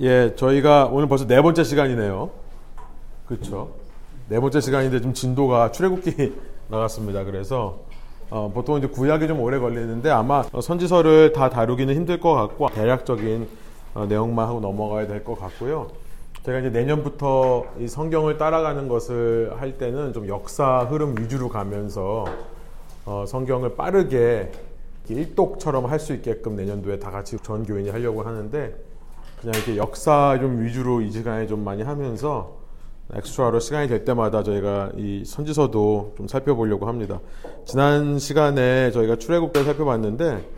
예, 저희가 오늘 벌써 네 번째 시간이네요. 그렇죠. 네 번째 시간인데 좀 진도가 출애굽기 나갔습니다. 그래서 어, 보통 이제 구약이 좀 오래 걸리는데 아마 선지서를 다 다루기는 힘들 것 같고 대략적인 어, 내용만 하고 넘어가야 될 것 같고요. 제가 이제 내년부터 이 성경을 따라가는 것을 할 때는 좀 역사 흐름 위주로 가면서 어, 성경을 빠르게 일독처럼 할 수 있게끔 내년도에 다 같이 전 교인이 하려고 하는데 그냥 이렇게 역사 좀 위주로 이 시간에 좀 많이 하면서 extra로 시간이 될 때마다 저희가 이 선지서도 좀 살펴보려고 합니다. 지난 시간에 저희가 출애굽기를 살펴봤는데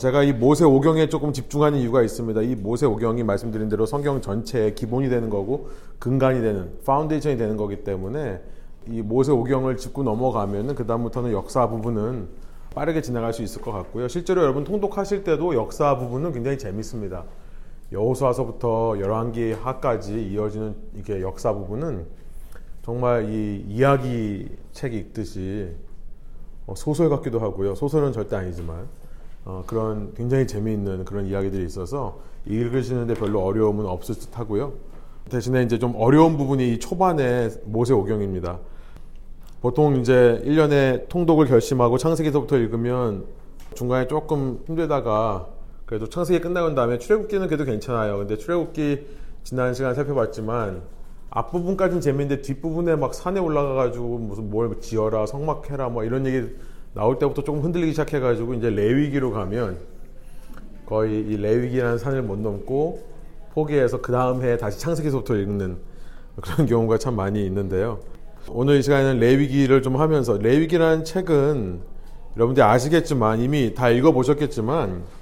제가 이 모세 오경에 조금 집중하는 이유가 있습니다. 이 모세 오경이 말씀드린 대로 성경 전체의 기본이 되는 거고 근간이 되는 foundation이 되는 거기 때문에 이 모세 오경을 짚고 넘어가면은 그 다음부터는 역사 부분은 빠르게 지나갈 수 있을 것 같고요. 실제로 여러분 통독하실 때도 역사 부분은 굉장히 재밌습니다. 여호수아서부터 열왕기하까지 이어지는 이게 역사 부분은 정말 이 이야기 책 읽듯이 어, 소설 같기도 하고요. 소설은 절대 아니지만 어, 그런 굉장히 재미있는 그런 이야기들이 있어서 읽으시는데 별로 어려움은 없을 듯 하고요. 대신에 이제 좀 어려운 부분이 초반에 모세 오경입니다. 보통 이제 1년에 통독을 결심하고 창세기서부터 읽으면 중간에 조금 힘들다가 그래도 창세기 끝나고 다음에 출애굽기는 그래도 괜찮아요. 근데 출애굽기 지난 시간 살펴봤지만 앞부분까지는 재밌는데 뒷부분에 막 산에 올라가가지고 무슨 뭘 지어라 성막해라 뭐 이런 얘기 나올 때부터 조금 흔들리기 시작해가지고 이제 레위기로 가면 거의 이 레위기라는 산을 못 넘고 포기해서 그 다음 해에 다시 창세기서부터 읽는 그런 경우가 참 많이 있는데요. 오늘 이 시간에는 레위기를 좀 하면서 레위기라는 책은 여러분들이 아시겠지만 이미 다 읽어보셨겠지만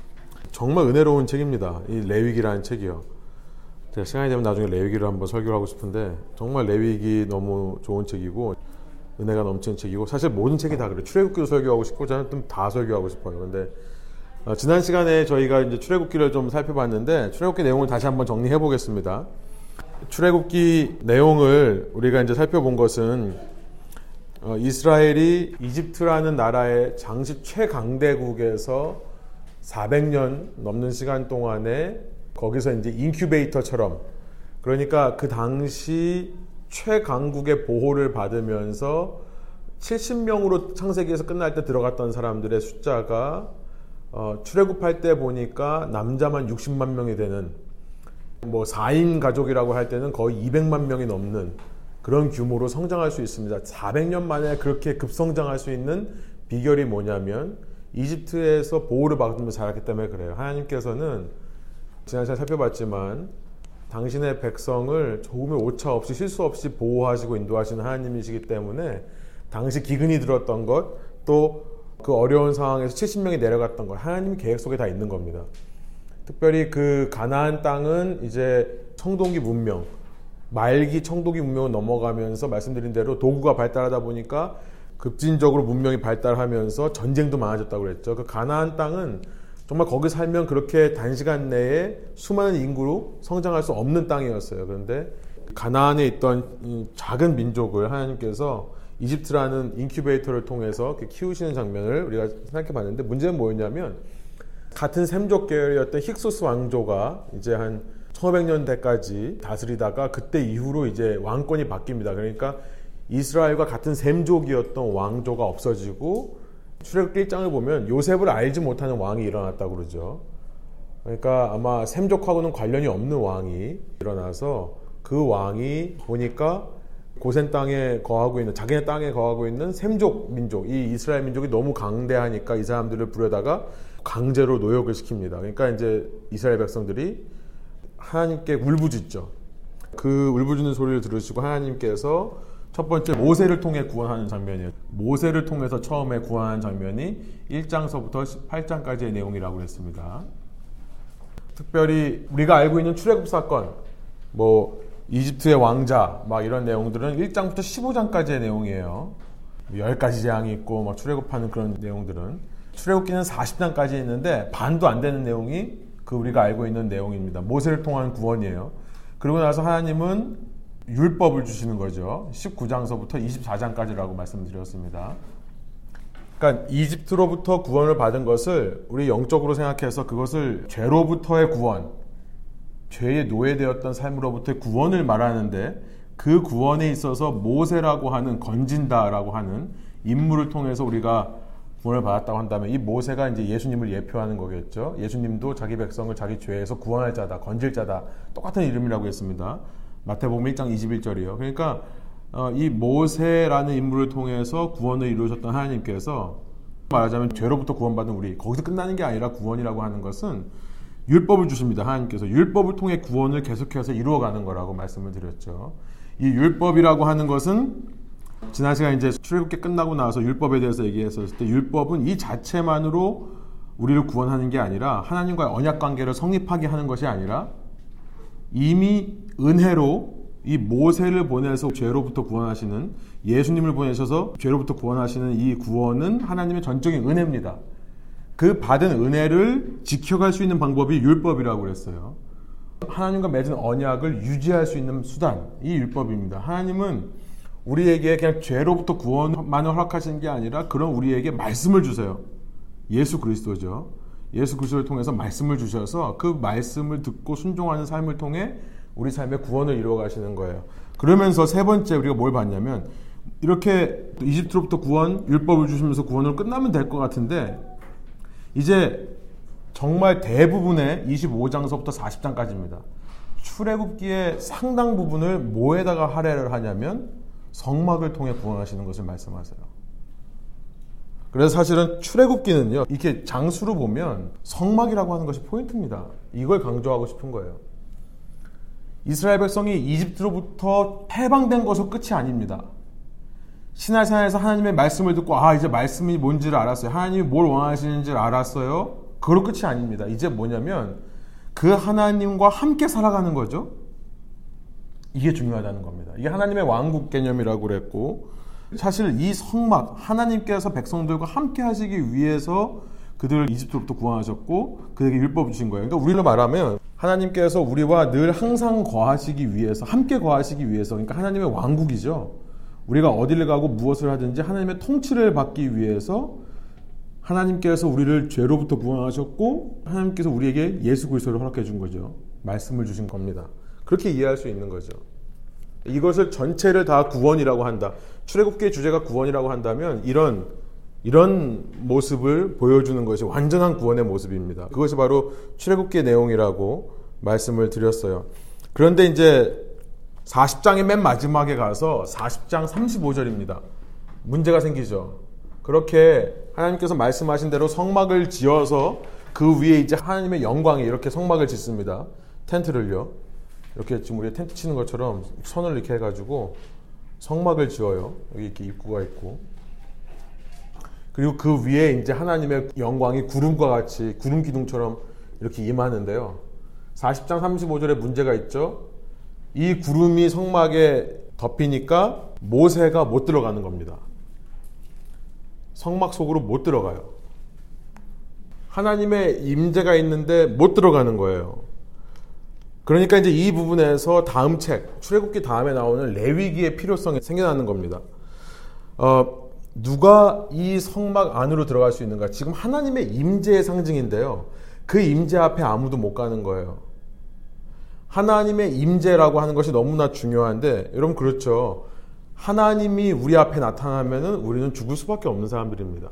정말 은혜로운 책입니다. 이 레위기라는 책이요. 제가 시간이 되면 나중에 레위기를 한번 설교를 하고 싶은데 정말 레위기 너무 좋은 책이고 은혜가 넘치는 책이고 사실 모든 책이 다 그래요. 출애굽기도 설교하고 싶고 저는 좀 다 설교하고 싶어요. 근데 어, 지난 시간에 저희가 이제 출애굽기를 좀 살펴봤는데 출애굽기 내용을 다시 한번 정리해 보겠습니다. 출애굽기 내용을 우리가 이제 살펴본 것은 어, 이스라엘이 이집트라는 나라의 당시 최강대국에서 400년 넘는 시간 동안에 거기서 이제 인큐베이터처럼 그러니까 그 당시 최강국의 보호를 받으면서 70명으로 창세기에서 끝날 때 들어갔던 사람들의 숫자가 어, 출애굽할 때 보니까 남자만 60만 명이 되는 뭐 4인 가족이라고 할 때는 거의 200만 명이 넘는 그런 규모로 성장할 수 있습니다. 400년 만에 그렇게 급성장할 수 있는 비결이 뭐냐면 이집트에서 보호를 받으면서 자랐기 때문에 그래요. 하나님께서는 지난 시간에 살펴봤지만 당신의 백성을 조금의 오차 없이 실수 없이 보호하시고 인도하시는 하나님이시기 때문에 당시 기근이 들었던 것 또 그 어려운 상황에서 70명이 내려갔던 것 하나님 계획 속에 다 있는 겁니다. 특별히 그 가나안 땅은 이제 청동기 문명 말기 청동기 문명을 넘어가면서 말씀드린 대로 도구가 발달하다 보니까 급진적으로 문명이 발달하면서 전쟁도 많아졌다고 그랬죠. 그 가나안 땅은 정말 거기 살면 그렇게 단시간 내에 수많은 인구로 성장할 수 없는 땅이었어요. 그런데 가나안에 있던 작은 민족을 하나님께서 이집트라는 인큐베이터를 통해서 키우시는 장면을 우리가 생각해 봤는데 문제는 뭐였냐면 같은 샘족 계열이었던 힉소스 왕조가 이제 한 1500년대까지 다스리다가 그때 이후로 이제 왕권이 바뀝니다. 그러니까 이스라엘과 같은 샘족이었던 왕조가 없어지고 출애굽기 1장을 보면 요셉을 알지 못하는 왕이 일어났다고 그러죠. 그러니까 아마 샘족하고는 관련이 없는 왕이 일어나서 그 왕이 보니까 고센 땅에 거하고 있는 자기네 땅에 거하고 있는 샘족 민족 이 이스라엘 민족이 너무 강대하니까 이 사람들을 부려다가 강제로 노역을 시킵니다. 그러니까 이제 이스라엘 백성들이 하나님께 울부짖죠. 그 울부짖는 소리를 들으시고 하나님께서 첫 번째 모세를 통해 구원하는 장면이에요. 모세를 통해서 처음에 구원하는 장면이 1장서부터 8장까지의 내용이라고 했습니다. 특별히 우리가 알고 있는 출애굽 사건, 뭐 이집트의 왕자, 막 이런 내용들은 1장부터 15장까지의 내용이에요. 10가지 재앙이 있고 막 출애굽하는 그런 내용들은 출애굽기는 40장까지 있는데 반도 안 되는 내용이 그 우리가 알고 있는 내용입니다. 모세를 통한 구원이에요. 그리고 나서 하나님은 율법을 주시는 거죠. 19장서부터 24장까지라고 말씀드렸습니다. 그러니까 이집트로부터 구원을 받은 것을 우리 영적으로 생각해서 그것을 죄로부터의 구원, 죄에 노예되었던 삶으로부터 구원을 말하는데 그 구원에 있어서 모세라고 하는 건진다라고 하는 인물을 통해서 우리가 구원을 받았다고 한다면 이 모세가 이제 예수님을 예표하는 거겠죠. 예수님도 자기 백성을 자기 죄에서 구원할 자다, 건질 자다. 똑같은 이름이라고 했습니다. 마태복음 1장 21절이요. 그러니까 어, 이 모세라는 인물을 통해서 구원을 이루셨던 하나님께서 말하자면 죄로부터 구원받은 우리 거기서 끝나는 게 아니라 구원이라고 하는 것은 율법을 주십니다. 하나님께서 율법을 통해 구원을 계속해서 이루어가는 거라고 말씀을 드렸죠. 이 율법이라고 하는 것은 지난 시간 이제 출애굽기 끝나고 나서 율법에 대해서 얘기했었을 때 율법은 이 자체만으로 우리를 구원하는 게 아니라 하나님과의 언약 관계를 성립하게 하는 것이 아니라 이미 은혜로 이 모세를 보내서 죄로부터 구원하시는 예수님을 보내셔서 죄로부터 구원하시는 이 구원은 하나님의 전적인 은혜입니다. 그 받은 은혜를 지켜갈 수 있는 방법이 율법이라고 그랬어요. 하나님과 맺은 언약을 유지할 수 있는 수단, 이 율법입니다. 하나님은 우리에게 그냥 죄로부터 구원만을 허락하시는 게 아니라 그런 우리에게 말씀을 주세요. 예수 그리스도죠. 예수 그리스도를 통해서 말씀을 주셔서 그 말씀을 듣고 순종하는 삶을 통해 우리 삶의 구원을 이루어 가시는 거예요. 그러면서 세 번째 우리가 뭘 봤냐면 이렇게 이집트로부터 구원, 율법을 주시면서 구원으로 끝나면 될 것 같은데 이제 정말 대부분의 25장서부터 40장까지입니다. 출애굽기의 상당 부분을 뭐에다가 할애를 하냐면 성막을 통해 구원하시는 것을 말씀하세요. 그래서 사실은 출애굽기는요. 이렇게 장수로 보면 성막이라고 하는 것이 포인트입니다. 이걸 강조하고 싶은 거예요. 이스라엘 백성이 이집트로부터 해방된 것은 끝이 아닙니다. 시나산에서 하나님의 말씀을 듣고 아 이제 말씀이 뭔지를 알았어요. 하나님이 뭘 원하시는지를 알았어요. 그걸로 끝이 아닙니다. 이제 뭐냐면 그 하나님과 함께 살아가는 거죠. 이게 중요하다는 겁니다. 이게 하나님의 왕국 개념이라고 그랬고 사실 이 성막 하나님께서 백성들과 함께 하시기 위해서 그들을 이집트로부터 구원하셨고 그에게 율법 주신 거예요. 그러니까 우리로 말하면 하나님께서 우리와 늘 항상 거하시기 위해서 함께 거하시기 위해서 그러니까 하나님의 왕국이죠. 우리가 어디를 가고 무엇을 하든지 하나님의 통치를 받기 위해서 하나님께서 우리를 죄로부터 구원하셨고 하나님께서 우리에게 예수 그리스도를 허락해 준 거죠. 말씀을 주신 겁니다. 그렇게 이해할 수 있는 거죠. 이것을 전체를 다 구원이라고 한다. 출애굽기의 주제가 구원이라고 한다면 이런 이런 모습을 보여주는 것이 완전한 구원의 모습입니다. 그것이 바로 출애굽기의 내용이라고 말씀을 드렸어요. 그런데 이제 40장의 맨 마지막에 가서 40장 35절입니다. 문제가 생기죠. 그렇게 하나님께서 말씀하신 대로 성막을 지어서 그 위에 이제 하나님의 영광이 이렇게 성막을 짓습니다. 텐트를요. 이렇게 지금 우리 텐트 치는 것처럼 선을 이렇게 해가지고 성막을 지어요. 여기 이렇게 입구가 있고. 그리고 그 위에 이제 하나님의 영광이 구름과 같이 구름 기둥처럼 이렇게 임하는데요. 40장 35절에 문제가 있죠. 이 구름이 성막에 덮이니까 모세가 못 들어가는 겁니다. 성막 속으로 못 들어가요. 하나님의 임재가 있는데 못 들어가는 거예요. 그러니까 이제 이 부분에서 다음 책 출애굽기 다음에 나오는 레위기의 필요성이 생겨나는 겁니다. 어, 누가 이 성막 안으로 들어갈 수 있는가? 지금 하나님의 임재의 상징인데요. 그 임재 앞에 아무도 못 가는 거예요. 하나님의 임재라고 하는 것이 너무나 중요한데 여러분 그렇죠. 하나님이 우리 앞에 나타나면은 우리는 죽을 수밖에 없는 사람들입니다.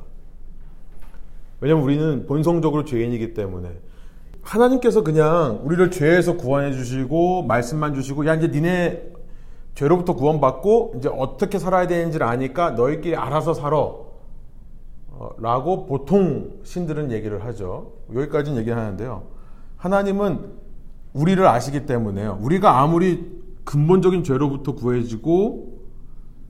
왜냐면 우리는 본성적으로 죄인이기 때문에 하나님께서 그냥 우리를 죄에서 구원해 주시고 말씀만 주시고 야 이제 니네 죄로부터 구원받고 이제 어떻게 살아야 되는지를 아니까 너희끼리 알아서 살아 어, 라고 보통 신들은 얘기를 하죠. 여기까지는 얘기를 하는데요. 하나님은 우리를 아시기 때문에요. 우리가 아무리 근본적인 죄로부터 구해지고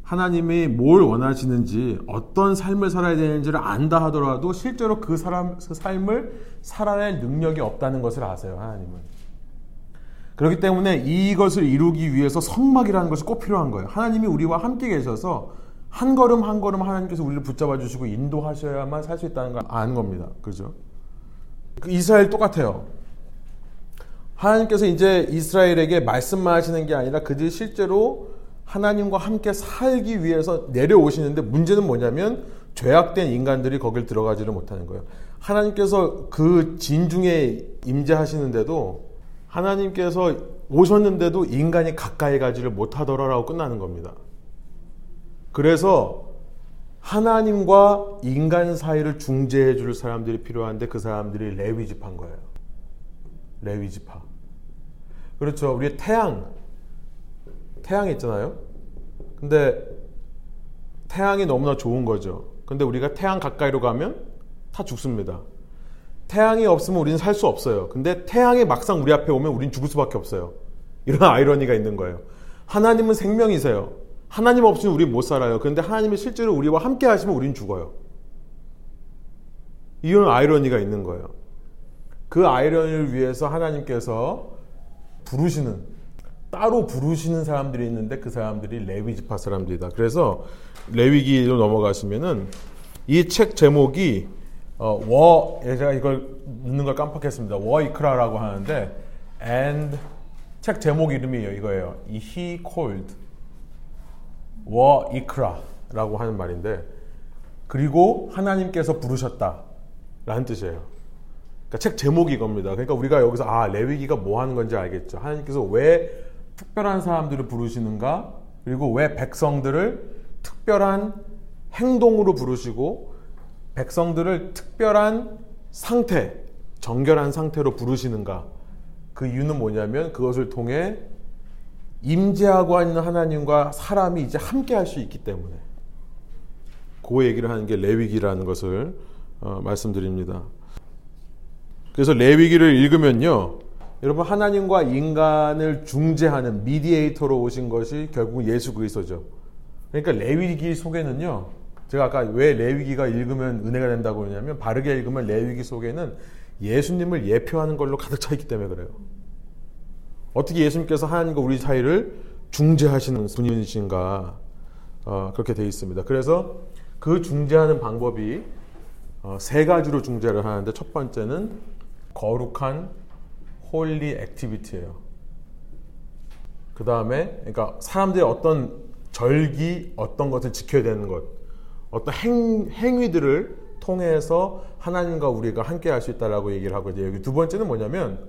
하나님이 뭘 원하시는지 어떤 삶을 살아야 되는지를 안다 하더라도 실제로 그 사람 그 삶을 살아낼 능력이 없다는 것을 아세요 하나님은. 그렇기 때문에 이것을 이루기 위해서 성막이라는 것이 꼭 필요한 거예요. 하나님이 우리와 함께 계셔서 한 걸음 한 걸음 하나님께서 우리를 붙잡아 주시고 인도하셔야만 살 수 있다는 걸 아는 겁니다. 그죠? 그 이스라엘 똑같아요. 하나님께서 이제 이스라엘에게 말씀만 하시는 게 아니라 그들이 실제로 하나님과 함께 살기 위해서 내려오시는데 문제는 뭐냐면 죄악된 인간들이 거길 들어가지를 못하는 거예요. 하나님께서 그 진중에 임재하시는데도 하나님께서 오셨는데도 인간이 가까이 가지를 못하더라라고 끝나는 겁니다. 그래서 하나님과 인간 사이를 중재해 줄 사람들이 필요한데 그 사람들이 레위 지파인 거예요. 레위 지파. 그렇죠. 우리 태양 태양이 있잖아요. 근데 태양이 너무나 좋은 거죠. 근데 우리가 태양 가까이로 가면 다 죽습니다. 태양이 없으면 우리는 살 수 없어요. 근데 태양이 막상 우리 앞에 오면 우리는 죽을 수밖에 없어요. 이런 아이러니가 있는 거예요. 하나님은 생명이세요. 하나님 없으면 우리 못 살아요. 그런데 하나님이 실제로 우리와 함께 하시면 우리는 죽어요. 이런 아이러니가 있는 거예요. 그 아이러니를 위해서 하나님께서 부르시는 따로 부르시는 사람들이 있는데 그 사람들이 레위 지파 사람들이다. 그래서 레위기로 넘어가시면은 이 책 제목이 어, 워 제가 이걸 넣는 걸 깜빡했습니다. 워이크라라고 하는데 and 책 제목 이름이에요. 이거예요. 이 he called 워이크라라고 하는 말인데 그리고 하나님께서 부르셨다 라는 뜻이에요. 그러니까 책 제목이 이겁니다. 그러니까 우리가 여기서 아 레위기가 뭐 하는 건지 알겠죠. 하나님께서 왜 특별한 사람들을 부르시는가 그리고 왜 백성들을 특별한 행동으로 부르시고 백성들을 특별한 상태, 정결한 상태로 부르시는가? 그 이유는 뭐냐면 그것을 통해 임재하고 있는 하나님과 사람이 이제 함께 할 수 있기 때문에 그 얘기를 하는 게 레위기라는 것을 어, 말씀드립니다. 그래서 레위기를 읽으면요. 여러분 하나님과 인간을 중재하는 미디에이터로 오신 것이 결국 예수 그리스도죠. 그러니까 레위기 속에는요. 제가 아까 왜 레위기가 읽으면 은혜가 된다고 그러냐면 바르게 읽으면 레위기 속에는 예수님을 예표하는 걸로 가득 차 있기 때문에 그래요. 어떻게 예수님께서 하나님과 우리 사이를 중재하시는 분이신가 어, 그렇게 되어 있습니다. 그래서 그 중재하는 방법이 어, 세 가지로 중재를 하는데 첫 번째는 거룩한 holy activity예요. 그 다음에 그러니까 사람들이 어떤 절기 어떤 것을 지켜야 되는 것, 어떤 행, 행위들을 통해서 하나님과 우리가 함께 할 수 있다라고 얘기를 하고 이제 여기 두 번째는 뭐냐면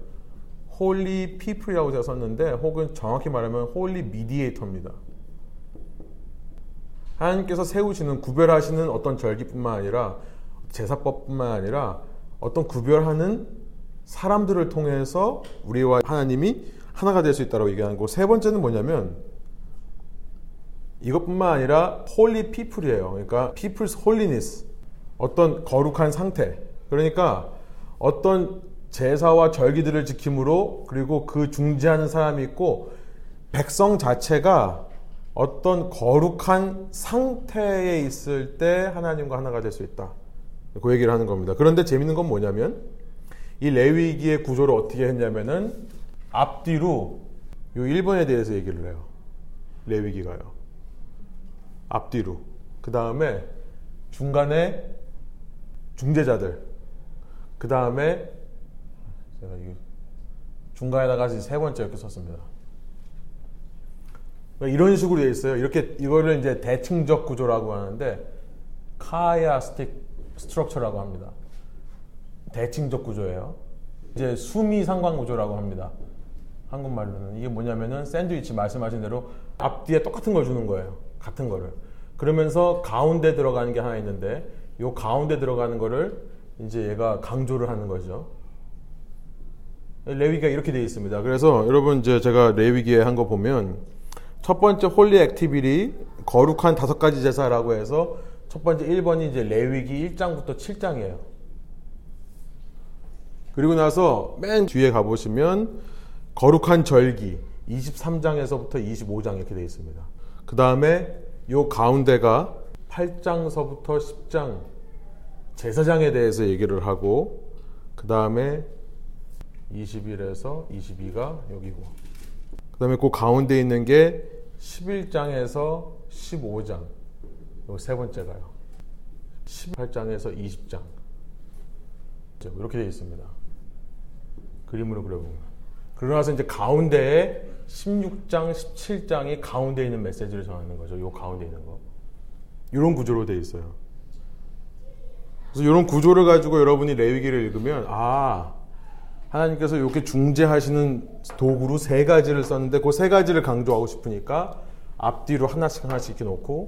holy people이라고 제가 썼는데 혹은 정확히 말하면 holy mediator입니다. 하나님께서 세우시는 구별하시는 어떤 절기뿐만 아니라 제사법뿐만 아니라 어떤 구별하는 사람들을 통해서 우리와 하나님이 하나가 될 수 있다고 얘기하는 거. 세 번째는 뭐냐면 이것뿐만 아니라 holy people이에요. 그러니까 people's holiness. 어떤 거룩한 상태. 그러니까 어떤 제사와 절기들을 지킴으로 그리고 그 중재하는 사람이 있고 백성 자체가 어떤 거룩한 상태에 있을 때 하나님과 하나가 될 수 있다. 그 얘기를 하는 겁니다. 그런데 재밌는 건 뭐냐면 이 레위기의 구조를 어떻게 했냐면은 앞뒤로 요 1번에 대해서 얘기를 해요. 레위기가요. 앞뒤로. 그 다음에 중간에 중재자들. 그 다음에 제가 이 중간에다가 세 번째 이렇게 썼습니다. 이런 식으로 되어 있어요. 이렇게 이거를 이제 대칭적 구조라고 하는데 카야 스틱 스트럭처라고 합니다. 대칭적 구조예요. 이제 수미 상관 구조라고 합니다. 한국말로는 이게 뭐냐면은 샌드위치 말씀하신 대로 앞뒤에 똑같은 걸 주는 거예요. 같은 거를. 그러면서 가운데 들어가는 게 하나 있는데 요 가운데 들어가는 거를 이제 얘가 강조를 하는 거죠. 레위기가 이렇게 되어 있습니다. 그래서 여러분 이제 제가 레위기에 한 거 보면 첫 번째 holy activity 거룩한 다섯 가지 제사라고 해서 첫 번째 1번이 이제 레위기 1장부터 7장이에요. 그리고 나서 맨 뒤에 가보시면 거룩한 절기 23장에서부터 25장 이렇게 되어 있습니다. 그 다음에 요 가운데가 8장서부터 10장 제사장에 대해서 얘기를 하고 그 다음에 21에서 22가 여기고 그 다음에 그 가운데 있는 게 11장에서 15장 요세 번째가요. 18장에서 20장. 이렇게 되어 있습니다 그림으로 그려보면 그러고 나서 이제 가운데에 16장, 17장이 가운데 있는 메시지를 전하는 거죠. 요 가운데 있는 거. 이런 구조로 되어 있어요. 그래서 이런 구조를 가지고 여러분이 레위기를 읽으면 아 하나님께서 이렇게 중재하시는 도구로 세 가지를 썼는데 그 세 가지를 강조하고 싶으니까 앞뒤로 하나씩 하나씩 이렇게 놓고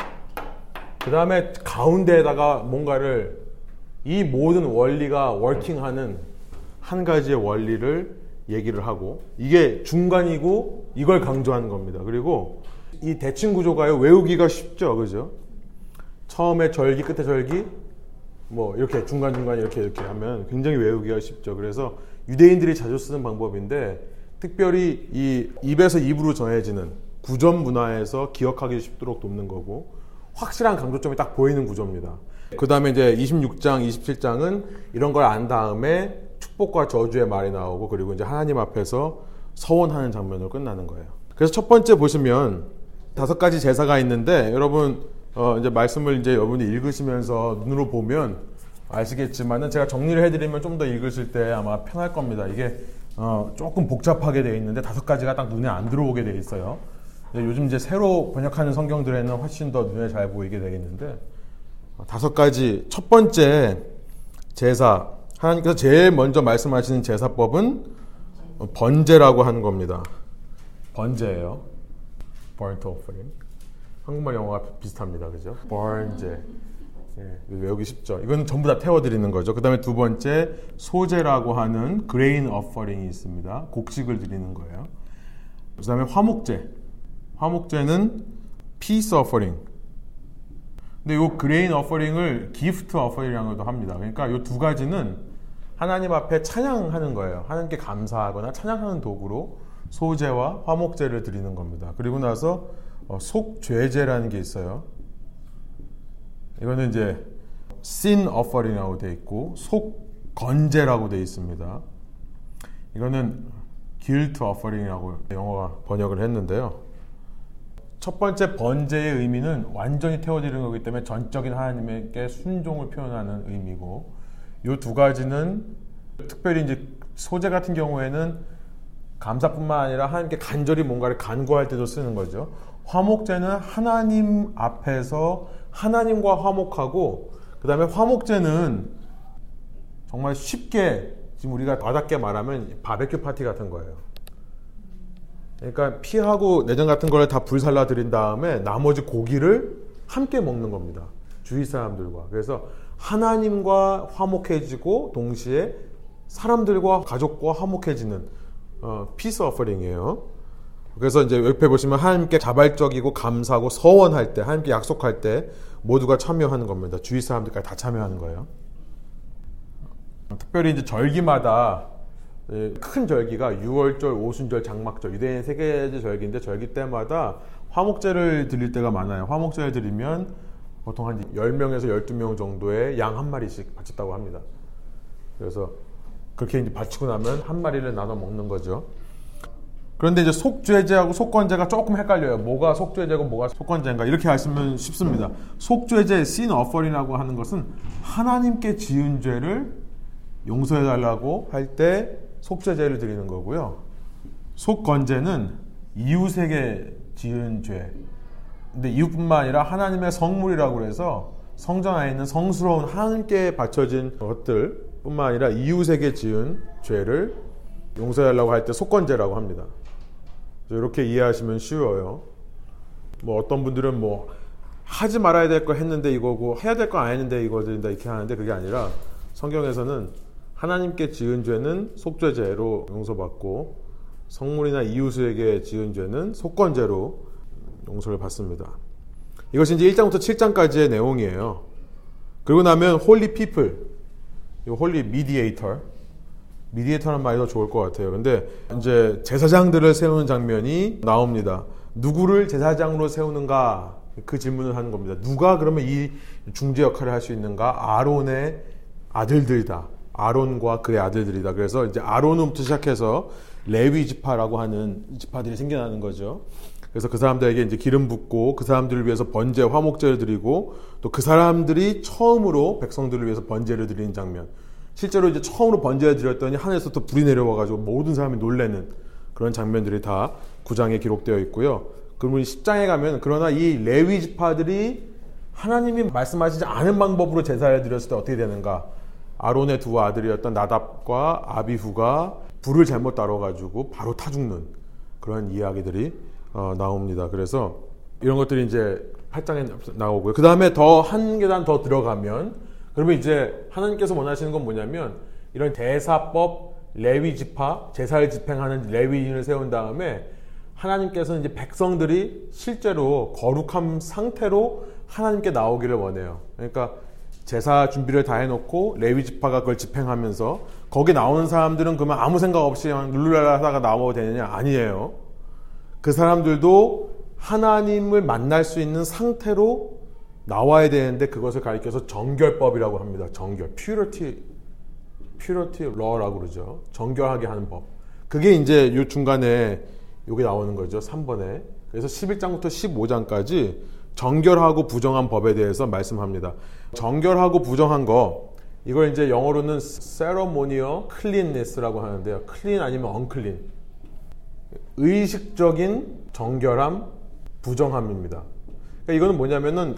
그 다음에 가운데에다가 뭔가를 이 모든 원리가 워킹하는 한 가지의 원리를 얘기를 하고 이게 중간이고 이걸 강조하는 겁니다. 그리고 이 대칭 구조가요 외우기가 쉽죠, 그죠? 처음에 절기, 끝에 절기, 뭐 이렇게 중간 중간 이렇게 이렇게 하면 굉장히 외우기가 쉽죠. 그래서 유대인들이 자주 쓰는 방법인데 특별히 이 입에서 입으로 전해지는 구전 문화에서 기억하기 쉽도록 돕는 거고 확실한 강조점이 딱 보이는 구조입니다. 그 다음에 이제 26장, 27장은 이런 걸 안 다음에 축복과 저주의 말이 나오고 그리고 이제 하나님 앞에서 서원하는 장면으로 끝나는 거예요. 그래서 첫 번째 보시면 다섯 가지 제사가 있는데 여러분 어 이제 말씀을 이제 여러분이 읽으시면서 눈으로 보면 아시겠지만은 제가 정리를 해드리면 좀 더 읽으실 때 아마 편할 겁니다. 이게 어 조금 복잡하게 되어 있는데 다섯 가지가 딱 눈에 안 들어오게 되어 있어요. 요즘 이제 새로 번역하는 성경들에는 훨씬 더 눈에 잘 보이게 되겠는데 어, 다섯 가지 첫 번째 제사 하나님께서 제일 먼저 말씀하시는 제사법은 번제라고 하는 겁니다. 번제예요. burnt offering. 한국말 영어가 비슷합니다. 그죠? 번제. 예, 외우기 쉽죠. 이건 전부 다 태워드리는 거죠. 그 다음에 두 번째 소제라고 하는 grain offering이 있습니다. 곡식을 드리는 거예요. 그 다음에 화목제. 화목제는 peace offering. 근데 이 grain offering을 gift offering이라고도 합니다. 그러니까 이두 가지는 하나님 앞에 찬양하는 거예요. 하나님께 감사하거나 찬양하는 도구로 소제와 화목제를 드리는 겁니다. 그리고 나서 어, 속죄제라는 게 있어요. 이거는 이제 sin offering이라고 되어 있고 속건제라고 되어 있습니다. 이거는 guilt offering이라고 영어가 번역을 했는데요. 첫 번째 번제의 의미는 완전히 태워드리는 거기 때문에 전적인 하나님께 순종을 표현하는 의미고 이 두 가지는 특별히 이제 소재 같은 경우에는 감사뿐만 아니라 하나님께 간절히 뭔가를 간구할 때도 쓰는 거죠. 화목제는 하나님 앞에서 하나님과 화목하고 그 다음에 화목제는 정말 쉽게 지금 우리가 와닿게 말하면 바베큐 파티 같은 거예요. 그러니까 피하고 내장 같은 걸 다 불살라 드린 다음에 나머지 고기를 함께 먹는 겁니다. 주위 사람들과. 그래서 하나님과 화목해지고 동시에 사람들과 가족과 화목해지는 어, peace offering이에요. 그래서 이제 옆에 보시면 하나님께 자발적이고 감사하고 서원할 때, 하나님께 약속할 때 모두가 참여하는 겁니다. 주위 사람들까지 다 참여하는 거예요. 특별히 이제 절기마다 큰 절기가 유월절, 오순절, 장막절 유대인 세 개의 절기인데 절기 때마다 화목제를 드릴 때가 많아요. 화목제를 드리면 보통 한 10명에서 12명 정도의 양 한 마리씩 바쳤다고 합니다. 그래서 그렇게 이제 바치고 나면 한 마리를 나눠 먹는 거죠. 그런데 이제 속죄제하고 속건제가 조금 헷갈려요. 뭐가 속죄제고 뭐가 속건제인가 이렇게 하시면 쉽습니다. 속죄제 sin offering이라고 하는 것은 하나님께 지은 죄를 용서해 달라고 할 때 속죄제를 드리는 거고요. 속건제는 이웃에게 지은 죄. 근데 이웃뿐만 아니라 하나님의 성물이라고 해서 성전 안에 있는 성스러운 하나님께 바쳐진 것들 뿐만 아니라 이웃에게 지은 죄를 용서하려고 할 때 속건제라고 합니다. 이렇게 이해하시면 쉬워요. 뭐 어떤 분들은 뭐 하지 말아야 될 거 했는데 이거고 해야 될 거 안 했는데 이거된다 이렇게 하는데 그게 아니라 성경에서는 하나님께 지은 죄는 속죄제로 용서받고 성물이나 이웃에게 지은 죄는 속건제로 용서를 받습니다. 이것이 이제 1장부터 7장까지의 내용이에요. 그리고 나면 holy people 이 holy mediator mediator는 말이 더 좋을 것 같아요. 근데 이제 제사장들을 세우는 장면이 나옵니다. 누구를 제사장으로 세우는가 그 질문을 하는 겁니다. 누가 그러면 이 중재 역할을 할 수 있는가? 아론의 아들들이다. 아론과 그의 아들들이다. 그래서 이제 아론부터 시작해서 레위 지파라고 하는 지파들이 생겨나는 거죠. 그래서 그 사람들에게 이제 기름 붓고 그 사람들을 위해서 번제, 화목제를 드리고 또 그 사람들이 처음으로 백성들을 위해서 번제를 드리는 장면. 실제로 이제 처음으로 번제를 드렸더니 하늘에서 또 불이 내려와 가지고 모든 사람이 놀래는 그런 장면들이 다 구장에 기록되어 있고요. 그러면 10장에 가면 그러나 이 레위 지파들이 하나님이 말씀하시지 않은 방법으로 제사를 드렸을 때 어떻게 되는가? 아론의 두 아들이었던 나답과 아비후가 불을 잘못 다뤄가지고 바로 타 죽는 그런 이야기들이 어, 나옵니다. 그래서 이런 것들이 이제 8장에 나오고요. 그 다음에 더 한 계단 더 들어가면 그러면 이제 하나님께서 원하시는 건 뭐냐면 이런 대사법 레위 지파 제사를 집행하는 레위인을 세운 다음에 하나님께서는 이제 백성들이 실제로 거룩한 상태로 하나님께 나오기를 원해요. 그러니까 제사 준비를 다 해놓고 레위 지파가 그걸 집행하면서 거기 나오는 사람들은 그러면 아무 생각 없이 그냥 룰루랄라 하다가 나와도 되느냐? 아니에요. 그 사람들도 하나님을 만날 수 있는 상태로 나와야 되는데 그것을 가리켜서 정결법이라고 합니다. 정결, purity, purity law라고 그러죠. 정결하게 하는 법. 그게 이제 요 중간에 여기 나오는 거죠. 3번에. 그래서 11장부터 15장까지 정결하고 부정한 법에 대해서 말씀합니다. 정결하고 부정한 거 이걸 이제 영어로는 ceremonial cleanness라고 하는데요. clean 아니면 unclean. 의식적인 정결함, 부정함입니다. 그러니까 이거는 뭐냐면은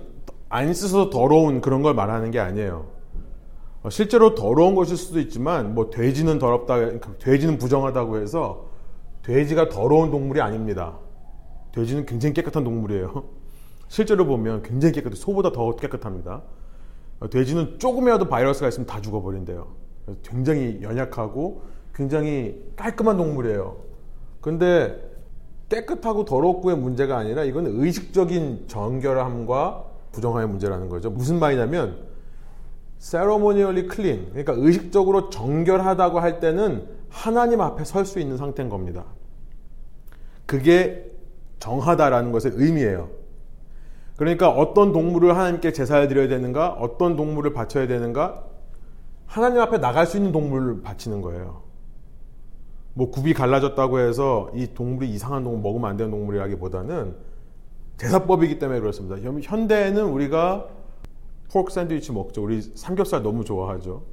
안 씻어서 더러운 그런 걸 말하는 게 아니에요. 어, 실제로 더러운 것일 수도 있지만 뭐 돼지는 더럽다, 돼지는 부정하다고 해서 돼지가 더러운 동물이 아닙니다. 돼지는 굉장히 깨끗한 동물이에요. 실제로 보면 굉장히 깨끗해. 소보다 더 깨끗합니다. 어, 돼지는 조금이라도 바이러스가 있으면 다 죽어버린대요. 굉장히 연약하고 굉장히 깔끔한 동물이에요. 근데 깨끗하고 더럽고의 문제가 아니라 이건 의식적인 정결함과 부정함의 문제라는 거죠. 무슨 말이냐면 ceremonially clean 그러니까 의식적으로 정결하다고 할 때는 하나님 앞에 설 수 있는 상태인 겁니다. 그게 정하다라는 것의 의미예요. 그러니까 어떤 동물을 하나님께 제사를 드려야 되는가, 어떤 동물을 바쳐야 되는가, 하나님 앞에 나갈 수 있는 동물을 바치는 거예요. 뭐 굽이 갈라졌다고 해서 이 동물이 이상한 동물 먹으면 안 되는 동물이라기보다는 제사법이기 때문에 그렇습니다. 현대에는 우리가 포크 샌드위치 먹죠. 우리 삼겹살 너무 좋아하죠.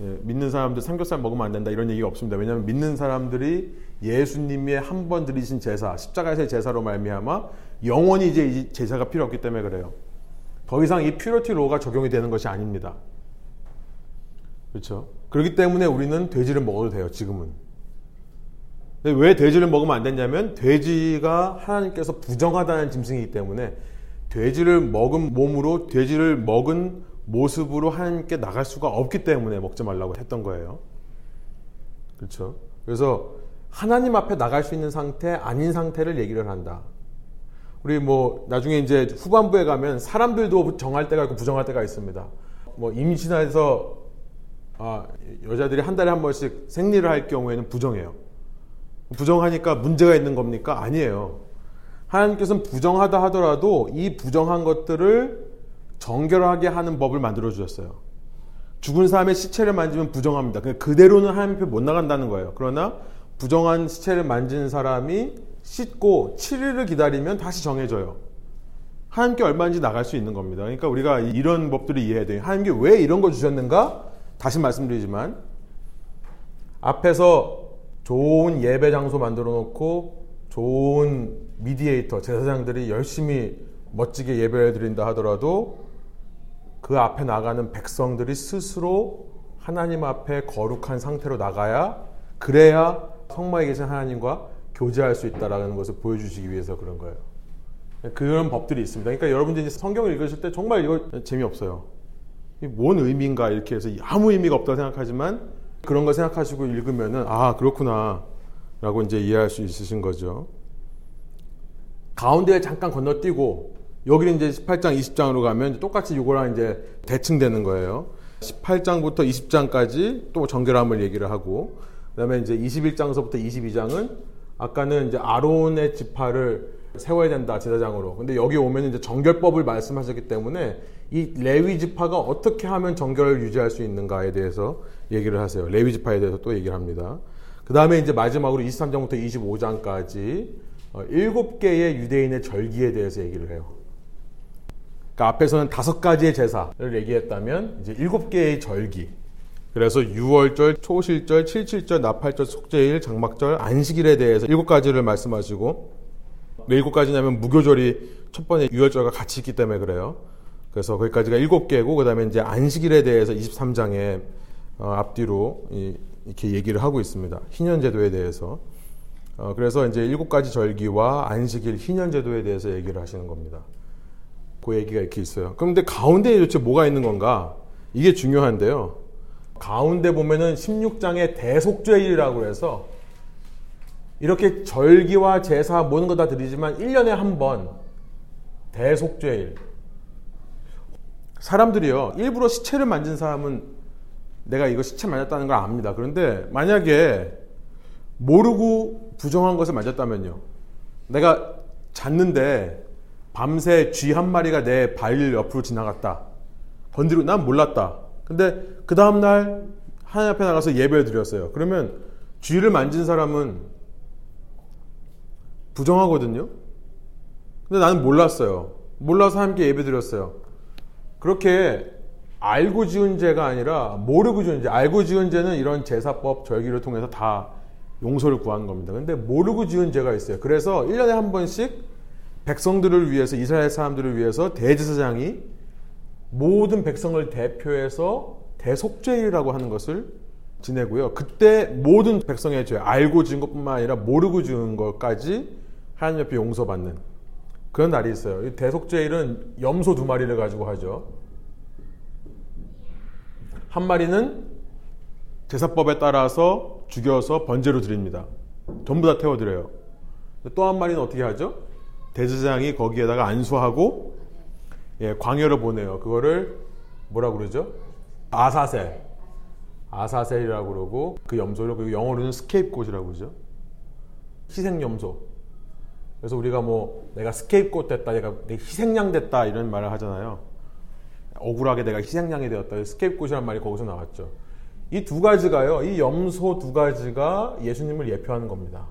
예, 믿는 사람들 삼겹살 먹으면 안 된다 이런 얘기가 없습니다. 왜냐하면 믿는 사람들이 예수님이 한 번 드리신 제사, 십자가에서의 제사로 말미암아 영원히 이제 이 제사가 필요 없기 때문에 그래요. 더 이상 이 퓨리티 로가 적용이 되는 것이 아닙니다. 그렇죠? 그렇기 때문에 우리는 돼지를 먹어도 돼요. 지금은. 왜 돼지를 먹으면 안 됐냐면 돼지가 하나님께서 부정하다는 짐승이기 때문에 돼지를 먹은 몸으로 돼지를 먹은 모습으로 하나님께 나갈 수가 없기 때문에 먹지 말라고 했던 거예요. 그렇죠? 그래서 하나님 앞에 나갈 수 있는 상태 아닌 상태를 얘기를 한다. 우리 뭐 나중에 이제 후반부에 가면 사람들도 정할 때가 있고 부정할 때가 있습니다. 뭐 임신해서 아, 여자들이 한 달에 한 번씩 생리를 할 경우에는 부정해요. 부정하니까 문제가 있는 겁니까? 아니에요. 하나님께서는 부정하다 하더라도 이 부정한 것들을 정결하게 하는 법을 만들어 주셨어요. 죽은 사람의 시체를 만지면 부정합니다. 그대로는 하나님 앞에 못 나간다는 거예요. 그러나 부정한 시체를 만진 사람이 씻고 7일을 기다리면 다시 정해져요. 하나님께 얼마인지 나갈 수 있는 겁니다. 그러니까 우리가 이런 법들을 이해해야 돼요. 하나님께 왜 이런 거 주셨는가? 다시 말씀드리지만 앞에서 좋은 예배 장소 만들어 놓고 좋은 미디에이터, 제사장들이 열심히 멋지게 예배를 드린다 하더라도 그 앞에 나가는 백성들이 스스로 하나님 앞에 거룩한 상태로 나가야 그래야 성막에 계신 하나님과 교제할 수 있다라는 것을 보여주시기 위해서 그런 거예요. 그런 법들이 있습니다. 그러니까 여러분들이 성경을 읽으실 때 정말 이거 재미없어요. 뭔 의미인가 이렇게 해서 아무 의미가 없다고 생각하지만 그런 거 생각하시고 읽으면은 아 그렇구나 라고 이제 이해할 수 있으신 거죠. 가운데에 잠깐 건너뛰고 여기는 이제 18장 20장으로 가면 똑같이 이거랑 이제 대칭되는 거예요. 18장부터 20장까지 또 정결함을 얘기를 하고 그다음에 이제 21장서부터 22장은 아까는 이제 아론의 지파를 세워야 된다 제사장으로. 근데 여기 오면 이제 정결법을 말씀하셨기 때문에 이 레위 지파가 어떻게 하면 정결을 유지할 수 있는가에 대해서 얘기를 하세요. 레위 지파에 대해서 또 얘기를 합니다. 그 다음에 이제 마지막으로 23장부터 25장까지 어, 일곱 개의 유대인의 절기에 대해서 얘기를 해요. 그러니까 앞에서는 다섯 가지의 제사를 얘기했다면 이제 일곱 개의 절기. 그래서 6월절, 초실절, 77절, 나팔절, 속죄일, 장막절, 안식일에 대해서 일곱 가지를 말씀하시고 왜 일곱 가지냐면 무교절이 첫 번째 6월절과 같이 있기 때문에 그래요. 그래서 거기까지가 일곱 개고 그다음에 이제 안식일에 대해서 23장에 어, 앞뒤로 이렇게 얘기를 하고 있습니다. 희년제도에 대해서. 어, 그래서 이제 일곱 가지 절기와 안식일 희년제도에 대해서 얘기를 하시는 겁니다. 그 얘기가 이렇게 있어요. 그런데 가운데에 도대체 뭐가 있는 건가? 이게 중요한데요. 가운데 보면은 16장의 대속죄일이라고 해서 이렇게 절기와 제사 모든 거 다 드리지만 1년에 한 번 대속죄일. 사람들이요. 일부러 시체를 만진 사람은 내가 이거 시체 만졌다는 걸 압니다. 그런데 만약에 모르고 부정한 것을 만졌다면요. 내가 잤는데 밤새 쥐 한 마리가 내 발 옆으로 지나갔다. 건드리고 난 몰랐다. 근데 그 다음날 하나님 앞에 나가서 예배를 드렸어요. 그러면 쥐를 만진 사람은 부정하거든요. 근데 나는 몰랐어요. 몰라서 함께 예배 드렸어요. 그렇게 알고 지은 죄가 아니라 모르고 지은 죄. 알고 지은 죄는 이런 제사법, 절기를 통해서 다 용서를 구하는 겁니다. 근데 모르고 지은 죄가 있어요. 그래서 1년에 한 번씩 백성들을 위해서 이스라엘 사람들을 위해서 대제사장이 모든 백성을 대표해서 대속죄일이라고 하는 것을 지내고요. 그때 모든 백성의 죄, 알고 지은 것뿐만 아니라 모르고 지은 것까지 하나님 옆에 용서받는 그런 날이 있어요. 대속죄일은 염소 두 마리를 가지고 하죠. 한 마리는 제사법에 따라서 죽여서 번제로 드립니다. 전부 다 태워드려요. 또 한 마리는 어떻게 하죠? 대제사장이 거기에다가 안수하고 예, 광야를 보내요. 그거를 뭐라고 그러죠? 아사셀. 아사셀이라고 그러고 그 염소를 그 영어로는 scapegoat이라고 그러죠. 희생 염소. 그래서 우리가 뭐 내가 scapegoat 됐다, 내가 희생양 됐다 이런 말을 하잖아요. 억울하게 내가 희생양이 되었다. scapegoat이란 말이 거기서 나왔죠. 이 두 가지가요. 이 염소 두 가지가 예수님을 예표하는 겁니다.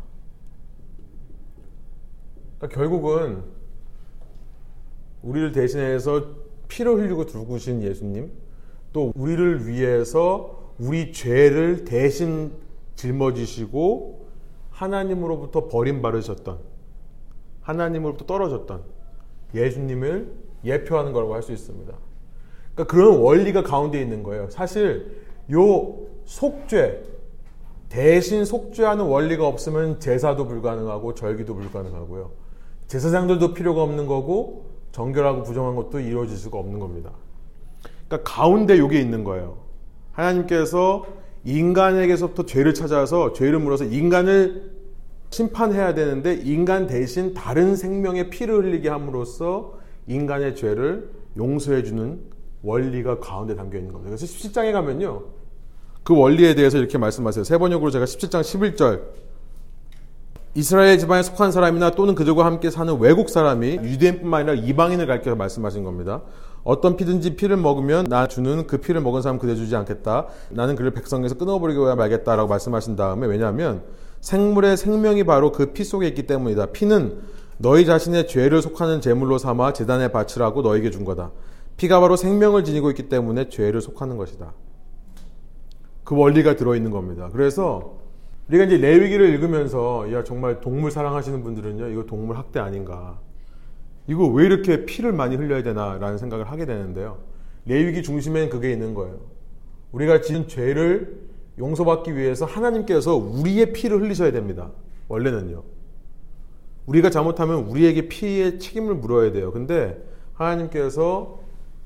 그러니까 결국은 우리를 대신해서 피를 흘리고 죽으신 예수님, 또 우리를 위해서 우리 죄를 대신 짊어지시고 하나님으로부터 버림받으셨던 하나님으로부터 떨어졌던 예수님을 예표하는 거라고 할 수 있습니다. 그러니까 그런 원리가 가운데 있는 거예요. 사실 요 속죄 대신 속죄하는 원리가 없으면 제사도 불가능하고 절기도 불가능하고요. 제사장들도 필요가 없는 거고 정결하고 부정한 것도 이루어질 수가 없는 겁니다. 그러니까 가운데 요게 있는 거예요. 하나님께서 인간에게서부터 죄를 찾아서 죄를 물어서 인간을 심판해야 되는데 인간 대신 다른 생명의 피를 흘리게 함으로써 인간의 죄를 용서해 주는 원리가 가운데 담겨 있는 겁니다. 그래서 17장에 가면요. 그 원리에 대해서 이렇게 말씀하세요. 세 번역으로 제가 17장 11절 이스라엘 지방에 속한 사람이나 또는 그들과 함께 사는 외국 사람이 유대인뿐만 아니라 이방인을 가르쳐 말씀하신 겁니다. 어떤 피든지 피를 먹으면 나 주는 그 피를 먹은 사람 그대 주지 않겠다. 나는 그를 백성에서 끊어버리고 말겠다라고 말씀하신 다음에 왜냐하면 생물의 생명이 바로 그 피 속에 있기 때문이다. 피는 너희 자신의 죄를 속하는 제물로 삼아 재단에 바치라고 너에게 준 거다. 피가 바로 생명을 지니고 있기 때문에 죄를 속하는 것이다. 그 원리가 들어있는 겁니다. 그래서 우리가 이제 레위기를 읽으면서 야 정말 동물 사랑하시는 분들은요 이거 동물 학대 아닌가 이거 왜 이렇게 피를 많이 흘려야 되나라는 생각을 하게 되는데요 레위기 중심엔 그게 있는 거예요 우리가 지은 죄를 용서받기 위해서 하나님께서 우리의 피를 흘리셔야 됩니다. 원래는요. 우리가 잘못하면 우리에게 피의 책임을 물어야 돼요. 근데 하나님께서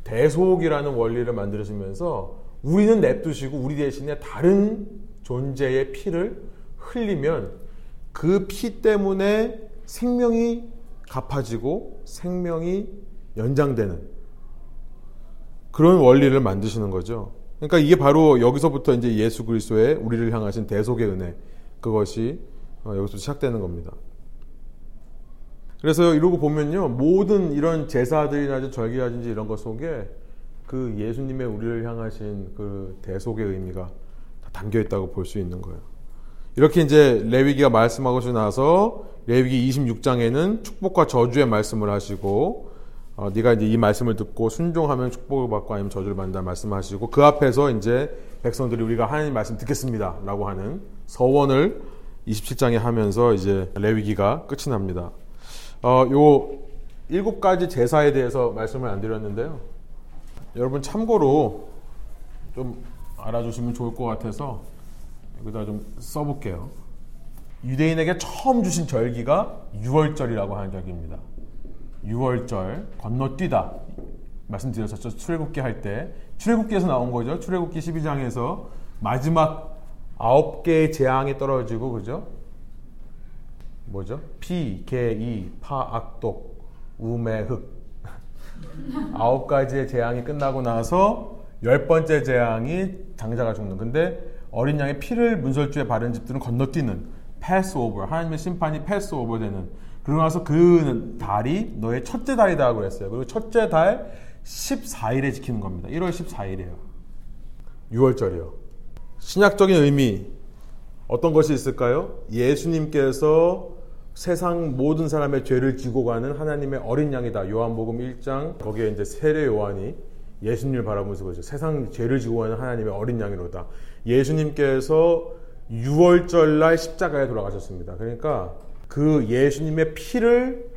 대속이라는 원리를 만들어주면서 우리는 냅두시고 우리 대신에 다른 존재의 피를 흘리면 그 피 때문에 생명이 갚아지고 생명이 연장되는 그런 원리를 만드시는 거죠. 그러니까 이게 바로 여기서부터 이제 예수 그리스도의 우리를 향하신 대속의 은혜 그것이 어, 여기서 시작되는 겁니다. 그래서 이러고 보면요 모든 이런 제사들이나 절기라든지 이런 것 속에 그 예수님의 우리를 향하신 그 대속의 의미가 담겨 있다고 볼 수 있는 거예요. 이렇게 이제 레위기가 말씀하고 나서 레위기 26장에는 축복과 저주의 말씀을 하시고 어, 네가 이제 이 말씀을 듣고 순종하면 축복을 받고 아니면 저주를 받는다 말씀하시고 그 앞에서 이제 백성들이 우리가 하나님 말씀 듣겠습니다라고 하는 서원을 27장에 하면서 이제 레위기가 끝이 납니다. 어, 요 일곱 가지 제사에 대해서 말씀을 안 드렸는데요. 여러분 참고로 좀 알아주시면 좋을 것 같아서 여기다 좀 써볼게요. 유대인에게 처음 주신 절기가 6월절이라고 하는 절기입니다. 6월절 건너뛰다 말씀드렸었죠. 출애굽기 할 때 출애굽기에서 나온 거죠. 출애굽기 12장에서 마지막 아홉 개의 재앙이 떨어지고 그죠? 뭐죠? 피, 개, 이, 파, 악, 독, 우매, 흑 아홉 가지의 재앙이 끝나고 나서 열 번째 재앙이 장자가 죽는. 근데 어린 양의 피를 문설주에 바른 집들은 건너뛰는 패스오버 하나님의 심판이 패스오버 되는 그러고 나서 그 달이 너의 첫째 달이다 그랬어요. 그리고 첫째 달 14일에 지키는 겁니다. 1월 14일이에요. 6월절이요. 신약적인 의미 어떤 것이 있을까요? 예수님께서 세상 모든 사람의 죄를 지고 가는 하나님의 어린 양이다. 요한복음 1장 거기에 이제 세례 요한이 예수님을 바라보면서 그러죠. 세상 죄를 지고 가는 하나님의 어린 양이로다. 예수님께서 6월절 날 십자가에 돌아가셨습니다. 그러니까 그 예수님의 피를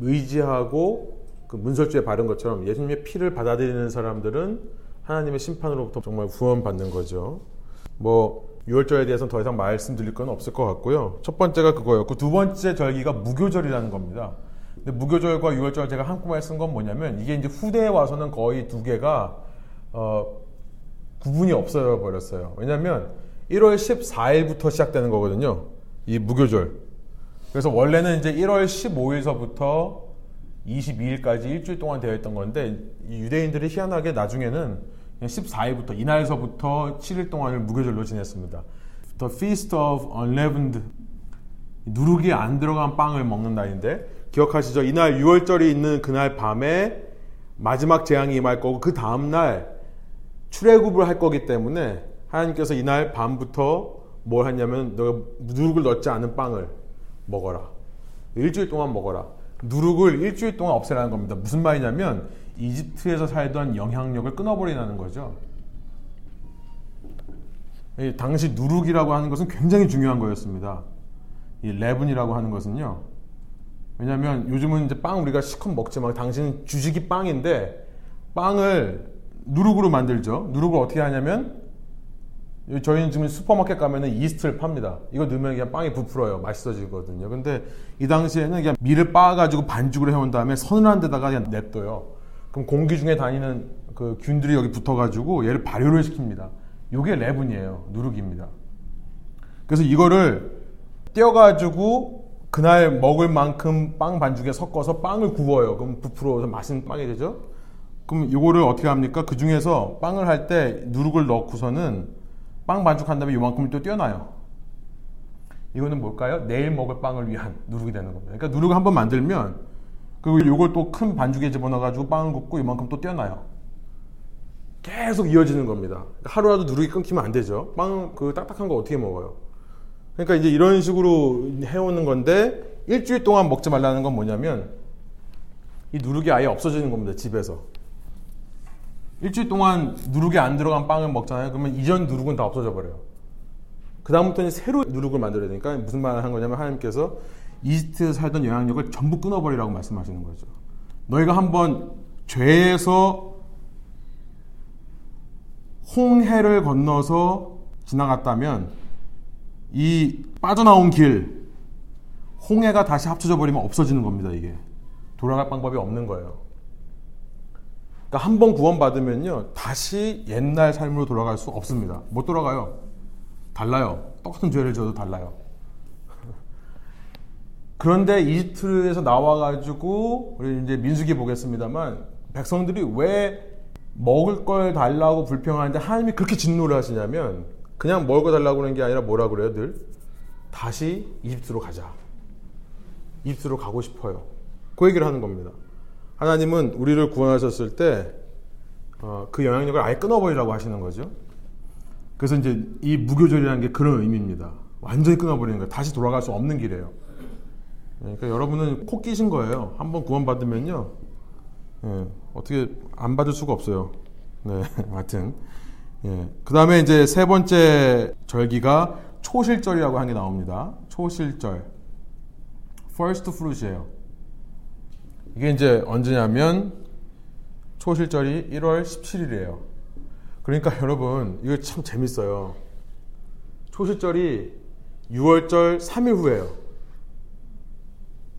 의지하고 그 문설주에 바른 것처럼 예수님의 피를 받아들이는 사람들은 하나님의 심판으로부터 정말 구원받는 거죠. 뭐 6월절에 대해서는 더 이상 말씀드릴 건 없을 것 같고요. 첫 번째가 그거였고 두 번째 절기가 무교절이라는 겁니다. 근데 무교절과 6월절 제가 한꺼번에 쓴 건 뭐냐면 이게 이제 후대에 와서는 거의 두 개가 어, 구분이 없어져 버렸어요. 왜냐하면 1월 14일부터 시작되는 거거든요. 이 무교절. 그래서 원래는 이제 1월 15일서부터 22일까지 일주일 동안 되어 있던 건데 유대인들이 희한하게 나중에는 14일부터 이날서부터 7일 동안을 무교절로 지냈습니다. The Feast of Unleavened 누룩이 안 들어간 빵을 먹는 날인데 기억하시죠? 이날 6월절이 있는 그날 밤에 마지막 재앙이 임할 거고 그 다음 날 출애굽을 할 거기 때문에 하나님께서 이날 밤부터 뭘 너가 누룩을 넣지 않은 빵을 먹어라. 일주일 동안 먹어라. 누룩을 일주일 동안 없애라는 겁니다. 무슨 말이냐면 이집트에서 살던 영향력을 끊어버리라는 거죠. 당시 누룩이라고 하는 것은 굉장히 중요한 거였습니다. 이 레븐이라고 하는 것은요. 왜냐하면 요즘은 이제 빵 우리가 시컷 먹지만 당시는 주식이 빵인데 빵을 누룩으로 만들죠. 누룩을 어떻게 하냐면 저희는 지금 슈퍼마켓 가면은 이스트를 팝니다. 이거 넣으면 그냥 빵이 부풀어요. 맛있어지거든요. 근데 이 당시에는 그냥 밀을 빻아가지고 반죽을 해온 다음에 서늘한 데다가 그냥 냅둬요. 그럼 공기 중에 다니는 그 균들이 여기 붙어가지고 얘를 발효를 시킵니다. 이게 레븐이에요. 누룩입니다. 그래서 이거를 떼어가지고 그날 먹을 만큼 빵 반죽에 섞어서 빵을 구워요. 그럼 부풀어서 맛있는 빵이 되죠. 그럼 이거를 어떻게 합니까? 그 중에서 빵을 할 때 누룩을 넣고서는 빵 반죽한 다음에 이만큼을 또 떼어놔요. 이거는 뭘까요? 내일 먹을 빵을 위한 누룩이 되는 겁니다. 그러니까 누룩을 한번 만들면 그리고 이걸 또 큰 반죽에 집어넣어가지고 빵을 굽고 이만큼 또 떼어놔요. 계속 이어지는 겁니다. 하루라도 누룩이 끊기면 안 되죠. 빵 그 딱딱한 거 어떻게 먹어요? 그러니까 이제 이런 식으로 해오는 건데 일주일 동안 먹지 말라는 건 뭐냐면 이 누룩이 아예 없어지는 겁니다. 집에서. 일주일 동안 누룩이 안 들어간 빵을 먹잖아요. 그러면 이전 누룩은 다 없어져 버려요. 그 다음부터는 새로 누룩을 만들어야 되니까 무슨 말을 한 거냐면 하나님께서 이집트에 살던 영향력을 전부 끊어버리라고 말씀하시는 거죠. 너희가 한번 죄에서 홍해를 건너서 지나갔다면 이 빠져나온 길 홍해가 다시 합쳐져 버리면 없어지는 겁니다. 이게 돌아갈 방법이 없는 거예요. 그러니까 한 번 구원받으면요, 다시 옛날 삶으로 돌아갈 수 없습니다. 못 돌아가요. 달라요. 똑같은 죄를 져도 달라요. 그런데 이집트에서 나와가지고, 우리 이제 민수기 보겠습니다만, 백성들이 왜 먹을 걸 달라고 불평하는데 하나님이 그렇게 진노를 하시냐면, 그냥 먹을 거 달라고 하는 게 아니라 뭐라 그래요, 늘? 다시 이집트로 가자. 이집트로 가고 싶어요. 그 얘기를 하는 겁니다. 하나님은 우리를 구원하셨을 때그 어, 그 영향력을 아예 끊어버리라고 하시는 거죠. 그래서 이제 이 무교절이라는 게 그런 의미입니다. 완전히 끊어버리는 거예요. 다시 돌아갈 수 없는 길이에요. 그러니까 여러분은 코 끼신 거예요. 한번 구원받으면요. 예, 어떻게 안 받을 수가 없어요. 네, 하여튼. 예. 그 다음에 이제 세 번째 절기가 초실절이라고 하는 게 나옵니다. 초실절. first fruit이에요. 이게 이제 언제냐면 초실절이 1월 17일이에요. 그러니까 여러분 이거 참 재밌어요. 초실절이 6월절 3일 후에요.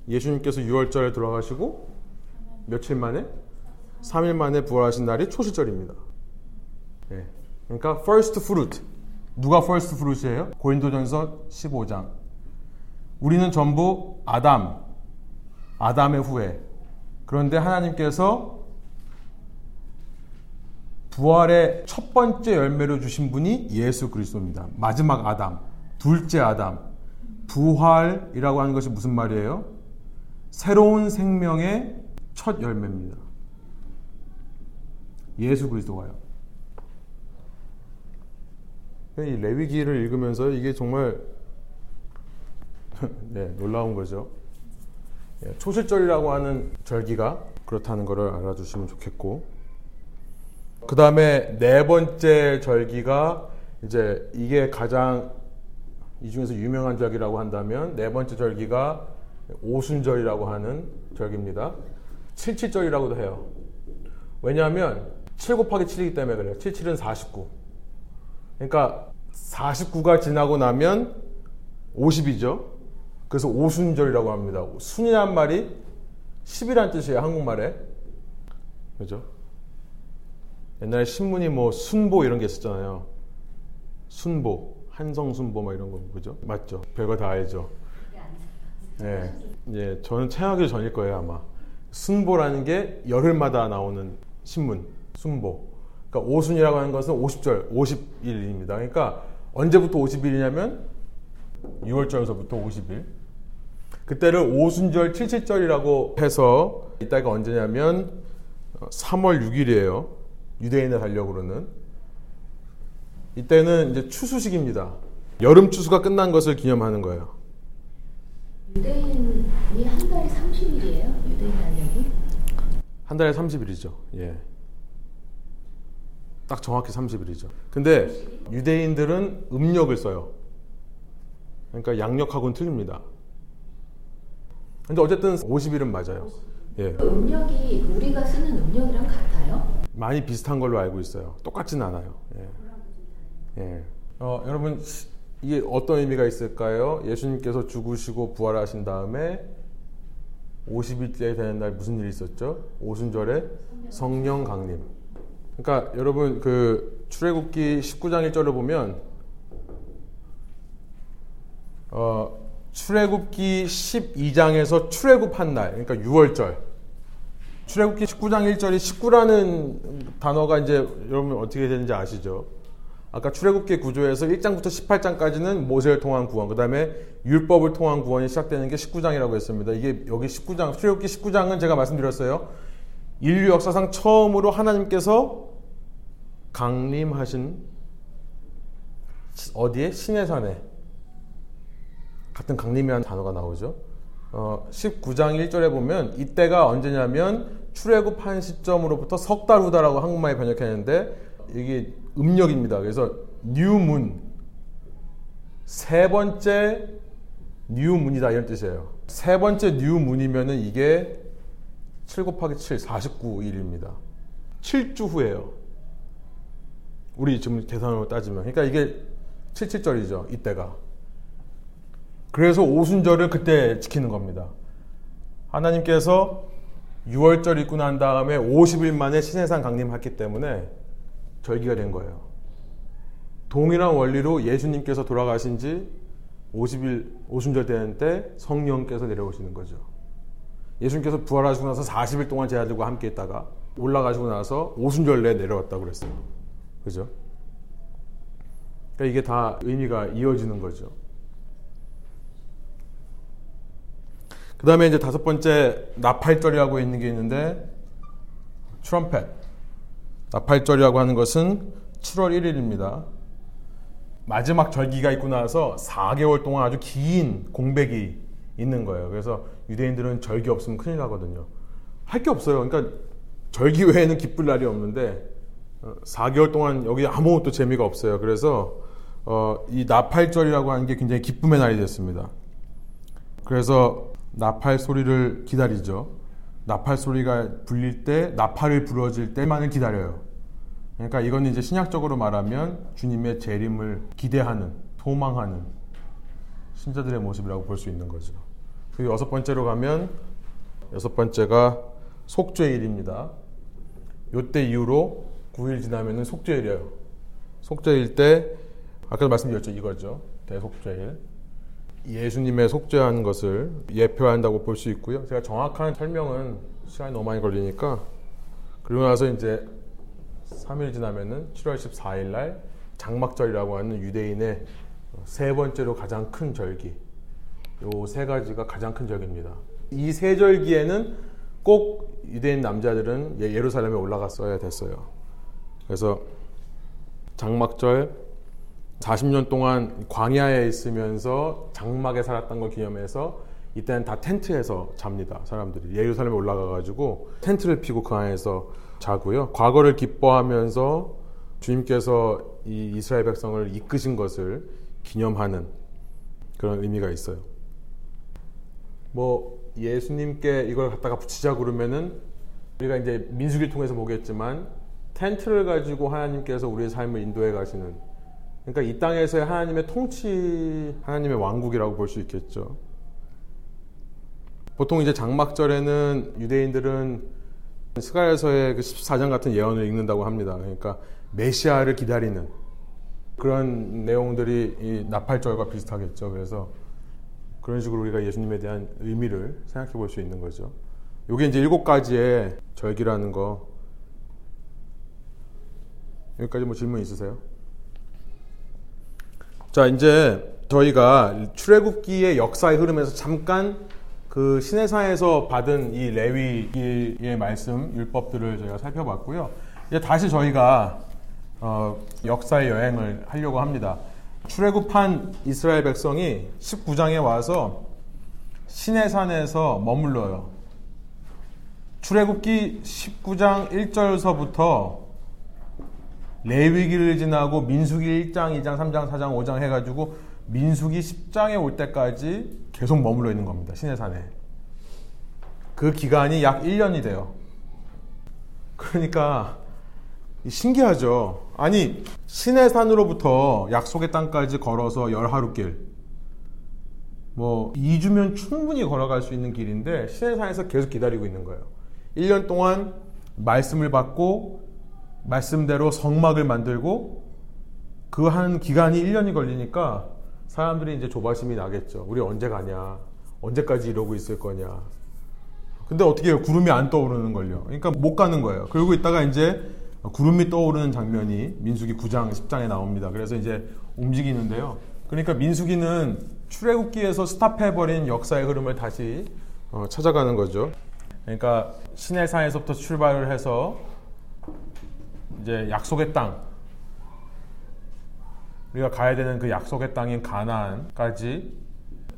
예수님께서 6월절에 돌아가시고 며칠 만에 3일 만에 부활하신 날이 초실절입니다. 네. 그러니까 first fruit. 누가 first fruit이에요? 고린도전서 15장. 우리는 전부 아담, 아담의 후에. 그런데 하나님께서 부활의 첫 번째 열매를 주신 분이 예수 그리스도입니다. 마지막 아담, 둘째 아담. 부활이라고 하는 것이 무슨 말이에요? 새로운 생명의 첫 열매입니다. 예수 그리스도가요. 이 레위기를 읽으면서 이게 정말 네, 놀라운 거죠. 예, 초실절이라고 하는 절기가 그렇다는 것을 알아주시면 좋겠고 그 다음에 네 번째 절기가 이제 이게 가장 이 중에서 유명한 절기라고 한다면 네 번째 절기가 오순절이라고 하는 절기입니다. 칠칠절이라고도 해요. 왜냐하면 7 곱하기 7이기 때문에 그래요. 77은 49. 그러니까 49가 지나고 나면 50이죠. 그래서 오순절이라고 합니다. 순이란 말이 10이란 뜻이에요. 한국말에. 그죠? 옛날에 신문이 뭐 순보 이런 게 있었잖아요. 순보, 한성순보 막 이런 거 그죠? 맞죠? 별거 다 알죠. 네. 예, 저는 태어나기 전일 거예요 아마. 순보라는 게 열흘마다 나오는 신문, 순보. 그러니까 오순이라고 하는 것은 50절, 50일입니다. 그러니까 언제부터 50일이냐면 6월절에서부터 50일. 그때를 오순절 77절이라고 해서 이따가 언제냐면 3월 6일이에요. 유대인의 달력으로는. 이때는 이제 추수식입니다. 여름 추수가 끝난 것을 기념하는 거예요. 유대인이 한 달에 30일이에요? 유대인 달력이? 한 달에 30일이죠. 예. 딱 정확히 30일이죠. 근데 유대인들은 음력을 써요. 그러니까 양력하고는 틀립니다. 근데 어쨌든 50일은 맞아요. 예. 그 음력이 우리가 쓰는 음력이랑 같아요? 많이 비슷한 걸로 알고 있어요. 똑같진 않아요. 예. 예. 어, 여러분 이게 어떤 의미가 있을까요? 예수님께서 죽으시고 부활하신 다음에 50일째 되는 날 무슨 일이 있었죠? 오순절에 성령 강림. 그러니까 여러분 그 출애굽기 19장 1절을 보면 어, 출애굽기 12장에서 출애굽한 날, 그러니까 6월절. 출애굽기 19장 1절이 19라는 단어가 이제 여러분 어떻게 되는지 아시죠? 아까 출애굽기 구조에서 1장부터 18장까지는 모세를 통한 구원, 그 다음에 율법을 통한 구원이 시작되는 게 19장이라고 했습니다. 이게 여기 19장, 출애굽기 19장은 제가 말씀드렸어요. 인류 역사상 처음으로 하나님께서 강림하신 어디에? 신해산에 같은 강림이라는 단어가 나오죠. 어, 19장 1절에 보면 이때가 언제냐면 출애굽한 시점으로부터 석 달 후다라고 한국말에 번역했는데 이게 음력입니다. 그래서 뉴문 세 번째 뉴문이다 이런 뜻이에요. 세 번째 뉴문이면은 이게 7 곱하기 7 49일입니다. 7주 후에요. 우리 지금 계산으로 따지면 그러니까 이게 77절이죠. 이때가. 그래서 오순절을 그때 지키는 겁니다. 하나님께서 6월절 있고 난 다음에 50일 만에 신해산 강림했기 때문에 절기가 된 거예요. 동일한 원리로 예수님께서 돌아가신 지 50일 오순절 되는 때 성령께서 내려오시는 거죠. 예수님께서 부활하시고 나서 40일 동안 제 아들과 함께 있다가 올라가시고 나서 오순절 내 내려왔다고 그랬어요. 그죠? 그러니까 이게 다 의미가 이어지는 거죠. 그 다음에 이제 다섯 번째 나팔절이라고 있는 게 있는데 트럼펫 나팔절이라고 하는 것은 7월 1일입니다. 마지막 절기가 있고 나서 4개월 동안 아주 긴 공백이 있는 거예요. 그래서 유대인들은 절기 없으면 큰일 나거든요. 할 게 없어요. 그러니까 절기 외에는 기쁠 날이 없는데 4개월 어, 동안 여기 아무것도 재미가 없어요. 그래서 어, 이 나팔절이라고 하는 게 굉장히 기쁨의 날이 됐습니다. 그래서 나팔 소리를 기다리죠. 나팔 소리가 불릴 때, 나팔을 불어질 때만을 기다려요. 그러니까 이건 이제 신약적으로 말하면 주님의 재림을 기대하는 도망하는 신자들의 모습이라고 볼 수 있는 거죠. 그리고 여섯 번째로 가면 여섯 번째가 속죄일입니다. 요때 이후로 9일 지나면은 속죄일이에요. 속죄일 때 아까도 말씀드렸죠 이거죠 대속죄일 예수님의 속죄한 것을 예표한다고 볼 수 있고요. 제가 정확한 설명은 시간이 너무 많이 걸리니까 그리고 나서 이제 3일 지나면은 7월 14일 날 장막절이라고 하는 유대인의 세 번째로 가장 큰 절기. 요 세 가지가 가장 큰 절기입니다. 이 세 절기에는 꼭 유대인 남자들은 예- 예루살렘에 올라갔어야 됐어요. 그래서 장막절 40년 동안 광야에 있으면서 장막에 살았던 걸 기념해서 이때는 다 텐트에서 잡니다. 사람들이 예루살렘에 올라가 가지고 텐트를 피고 그 안에서 자고요. 과거를 기뻐하면서 주님께서 이 이스라엘 백성을 이끄신 것을 기념하는 그런 의미가 있어요. 뭐 예수님께 이걸 갖다가 붙이자 그러면은 우리가 이제 민수기를 통해서 보겠지만 텐트를 가지고 하나님께서 우리의 삶을 인도해 가시는 그러니까 이 땅에서의 하나님의 통치 하나님의 왕국이라고 볼 수 있겠죠. 보통 이제 장막절에는 유대인들은 스가랴서의 그 14장 같은 예언을 읽는다고 합니다. 그러니까 메시아를 기다리는 그런 내용들이 이 나팔절과 비슷하겠죠. 그래서 그런 식으로 우리가 예수님에 대한 의미를 생각해 볼 수 있는 거죠. 요게 이제 일곱 가지의 절기라는 거. 여기까지 뭐 질문 있으세요? 자, 이제 저희가 출애굽기의 역사의 흐름에서 잠깐 그 시내산에서 받은 이 레위기의 말씀 율법들을 저희가 살펴봤고요. 이제 다시 저희가 어, 역사의 여행을 하려고 합니다. 출애굽한 이스라엘 백성이 19장에 와서 시내산에서 머물러요. 출애굽기 19장 1절서부터 레위기를 지나고 민수기 1장, 2장, 3장, 4장, 5장 해가지고 민수기 10장에 올 때까지 계속 머물러 있는 겁니다. 시내산에. 그 기간이 약 1년이 돼요. 그러니까 신기하죠. 아니 시내산으로부터 약속의 땅까지 걸어서 열 하루 길. 뭐 2주면 충분히 걸어갈 수 있는 길인데 시내산에서 계속 기다리고 있는 거예요. 1년 동안 말씀을 받고 말씀대로 성막을 만들고 그 한 기간이 1년이 걸리니까 사람들이 이제 조바심이 나겠죠. 우리 언제 가냐? 언제까지 이러고 있을 거냐? 근데 어떻게 해요? 구름이 안 떠오르는 걸요. 그러니까 못 가는 거예요. 그러고 있다가 이제 구름이 떠오르는 장면이 민수기 9장, 10장에 나옵니다. 그래서 이제 움직이는데요. 그러니까 민수기는 출애굽기에서 스탑해 버린 역사의 흐름을 다시 어, 찾아가는 거죠. 그러니까 시내산에서부터 출발을 해서 이제 약속의 땅 우리가 가야 되는 그 약속의 땅인 가나안까지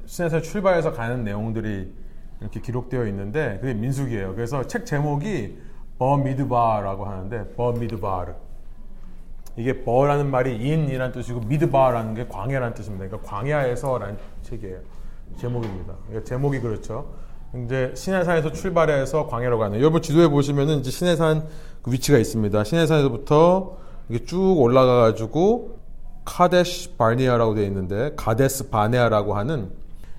시내에서 출발해서 가는 내용들이 이렇게 기록되어 있는데 그게 민수기예요. 그래서 책 제목이 버미드바라고 하는데 버미드바르 이게 버라는 말이 인이라는 뜻이고 미드바라는 게 광야라는 뜻입니다. 그러니까 광야에서라는 책이에요. 제목입니다. 그러니까 제목이 그렇죠. 이제 시내산에서 출발해서 광야로 가는. 여러분 지도에 보시면은 이제 시내산 그 위치가 있습니다. 시내산에서부터 이게 쭉 올라가 가지고 카데시 바네아라고 되어 있는데 가데스 바네아라고 하는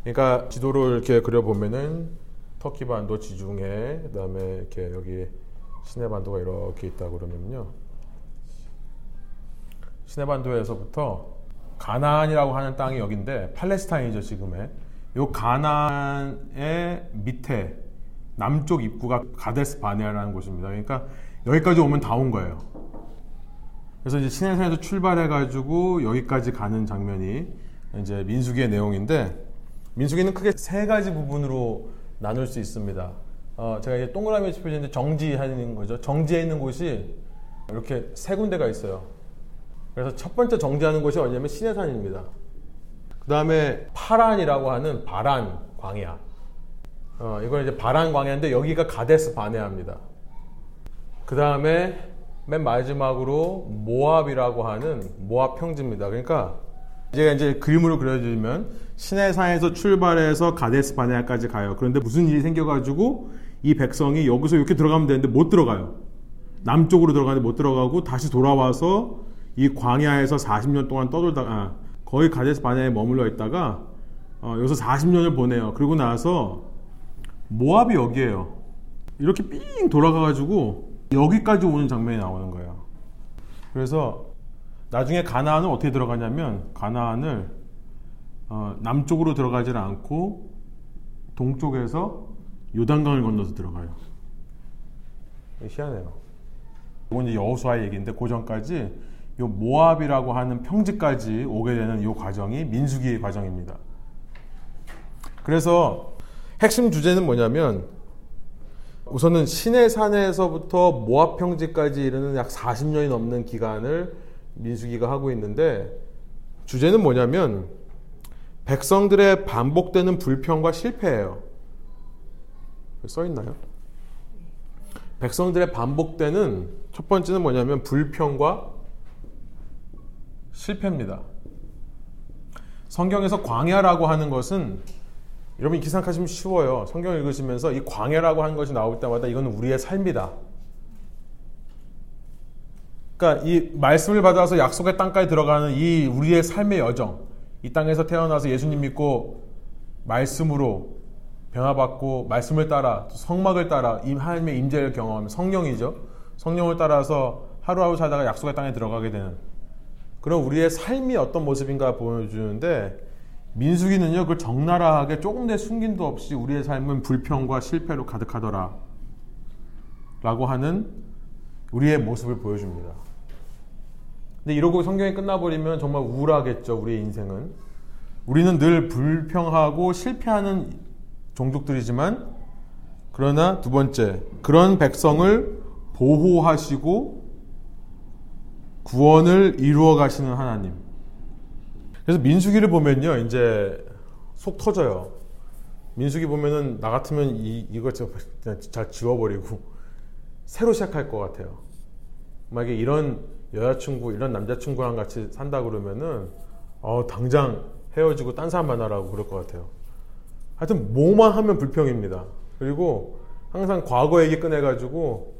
그러니까 지도를 이렇게 그려 보면은 터키 반도 지중해 그다음에 이렇게 여기 시내 반도가 이렇게 있다 그러면요. 시내 반도에서부터 가나안이라고 하는 땅이 여기인데 팔레스타인이죠 지금의 요 가나안의 밑에 남쪽 입구가 가데스 바네아라는 곳입니다. 그러니까 여기까지 오면 다 온 거예요. 그래서 이제 시내산에서 출발해가지고 여기까지 가는 장면이 이제 민수기의 내용인데 민수기는 크게 세 가지 부분으로 나눌 수 있습니다. 어, 제가 이제 동그라미 짚어주는데 정지하는 거죠. 정지해 있는 곳이 이렇게 세 군데가 있어요. 그래서 첫 번째 정지하는 곳이 어디냐면 시내산입니다. 그 다음에 파란이라고 하는 바란 광야. 어, 이건 이제 바란 광야인데 여기가 가데스 바네아입니다. 그 다음에 맨 마지막으로 모압이라고 하는 모압 평지입니다. 그러니까 제가 이제 그림으로 그려드리면 시내산에서 출발해서 가데스 바네아까지 가요. 그런데 무슨 일이 생겨가지고 이 백성이 여기서 이렇게 들어가면 되는데 못 들어가요. 남쪽으로 들어가는데 못 들어가고 다시 돌아와서 이 광야에서 40년 동안 떠돌다가 아, 거의 가데스 바네에 머물러 있다가 어, 여기서 40년을 보내요. 그리고 나서 모압이 여기에요. 이렇게 삥 돌아가가지고 여기까지 오는 장면이 나오는 거예요. 그래서 나중에 가나안은 어떻게 들어가냐면 가나안을 어, 남쪽으로 들어가지는 않고 동쪽에서 요단강을 건너서 들어가요. 희한해요. 이건 이제 여호수아의 얘기인데 그 전까지 요 모압이라고 하는 평지까지 오게 되는 이 과정이 민수기의 과정입니다. 그래서 핵심 주제는 뭐냐면 우선은 시내 산에서부터 모압 평지까지 이르는 약 40년이 넘는 기간을 민수기가 하고 있는데 주제는 뭐냐면 백성들의 반복되는 불평과 실패예요. 써 있나요? 백성들의 반복되는 첫 번째는 뭐냐면 불평과 실패입니다. 성경에서 광야라고 하는 것은 여러분 기상하시면 쉬워요. 성경 읽으시면서 이 광야라고 하는 것이 나올 때마다 이건 우리의 삶이다. 그러니까 이 말씀을 받아서 약속의 땅까지 들어가는 이 우리의 삶의 여정, 이 땅에서 태어나서 예수님 믿고 말씀으로 변화받고 말씀을 따라 성막을 따라 하나님의 임재를 경험하면 성령이죠. 성령을 따라서 하루하루 살다가 약속의 땅에 들어가게 되는 그런 우리의 삶이 어떤 모습인가 보여주는데 민수기는요 그걸 적나라하게 조금 내 숨김도 없이 우리의 삶은 불평과 실패로 가득하더라 라고 하는 우리의 모습을 보여줍니다. 근데 이러고 성경이 끝나버리면 정말 우울하겠죠 우리의 인생은 우리는 늘 불평하고 실패하는 종족들이지만 그러나 두 번째 그런 백성을 보호하시고 구원을 이루어 가시는 하나님. 그래서 민수기를 보면요, 이제 속 터져요. 민수기 보면은 나 같으면 이, 그냥 잘 지워버리고 새로 시작할 것 같아요. 만약에 이런 여자친구, 이런 남자친구랑 같이 산다 그러면은 어, 당장 헤어지고 딴 사람 만나라고 그럴 것 같아요. 하여튼 뭐만 하면 불평입니다. 그리고 항상 과거 얘기 꺼내가지고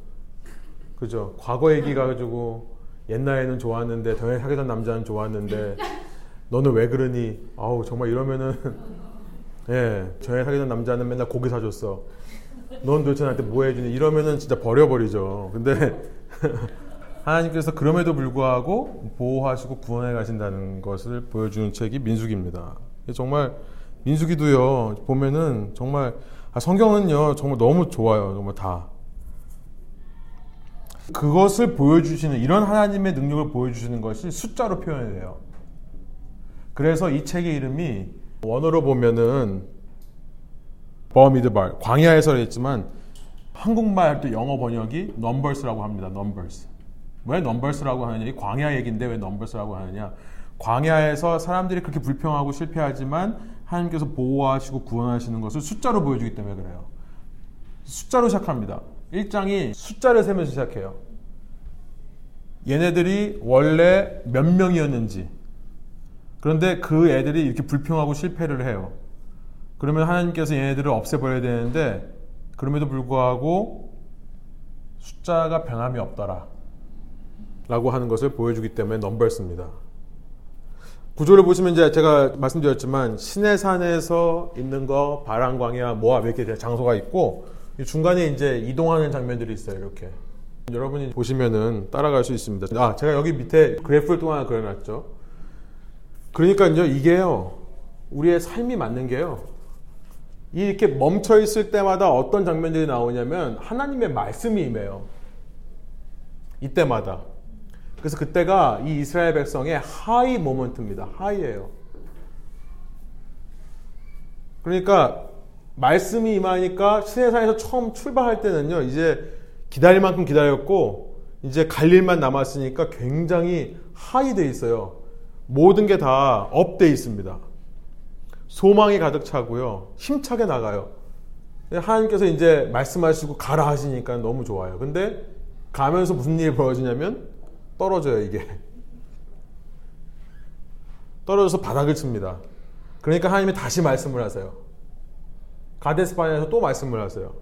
그죠? 과거 얘기 가지고 옛날에는 좋았는데 전에 사귀던 남자는 좋았는데 너는 왜 그러니? 아우 정말 이러면은 예 전에 사귀던 남자는 맨날 고기 사줬어. 넌 도대체 나한테 뭐 해주니? 이러면은 진짜 버려버리죠. 근데 하나님께서 그럼에도 불구하고 보호하시고 구원해 가신다는 것을 보여주는 책이 민숙입니다. 정말 민수기도요 보면은 정말 아, 성경은요 정말 너무 좋아요 정말 다 그것을 보여주시는 이런 하나님의 능력을 보여주시는 것이 숫자로 표현이 돼요. 그래서 이 책의 이름이 원어로 보면은 במדבר 광야에서 했지만 한국말 할때 영어 번역이 Numbers라고 합니다. Numbers. 왜 Numbers라고 하느냐? 이 광야 얘기인데 왜 Numbers라고 하느냐? 광야에서 사람들이 그렇게 불평하고 실패하지만 하나님께서 보호하시고 구원하시는 것을 숫자로 보여주기 때문에 그래요. 숫자로 시작합니다. 1장이 숫자를 세면서 시작해요. 얘네들이 원래 몇 명이었는지. 그런데 그 애들이 이렇게 불평하고 실패를 해요. 그러면 하나님께서 얘네들을 없애버려야 되는데, 그럼에도 불구하고 숫자가 변함이 없더라. 라고 하는 것을 보여주기 때문에 넘버였습니다. 구조를 보시면 이제 제가 말씀드렸지만 시내산에서 있는 거 바람 광야 모압 이렇게 장소가 있고 중간에 이제 이동하는 장면들이 있어요 이렇게 여러분이 보시면은 따라갈 수 있습니다 아 제가 여기 밑에 그래프를 또 하나 그려놨죠 그러니까요 이게요 우리의 삶이 맞는 게요 이렇게 멈춰 있을 때마다 어떤 장면들이 나오냐면 하나님의 말씀이 임해요 이때마다 그래서 그때가 이 이스라엘 백성의 하이 모먼트입니다. 하이예요. 그러니까 말씀이 임하니까 시내산에서 처음 출발할 때는요. 이제 기다릴 만큼 기다렸고 이제 갈 일만 남았으니까 굉장히 high 돼 있어요. 모든 게 다 up돼 있습니다. 소망이 가득 차고요. 힘차게 나가요. 하나님께서 이제 말씀하시고 가라 하시니까 너무 좋아요. 근데 가면서 무슨 일이 벌어지냐면 떨어져요, 이게. 떨어져서 바닥을 칩니다. 그러니까 하나님이 다시 말씀을 하세요. 가데스바니아에서 또 말씀을 하세요.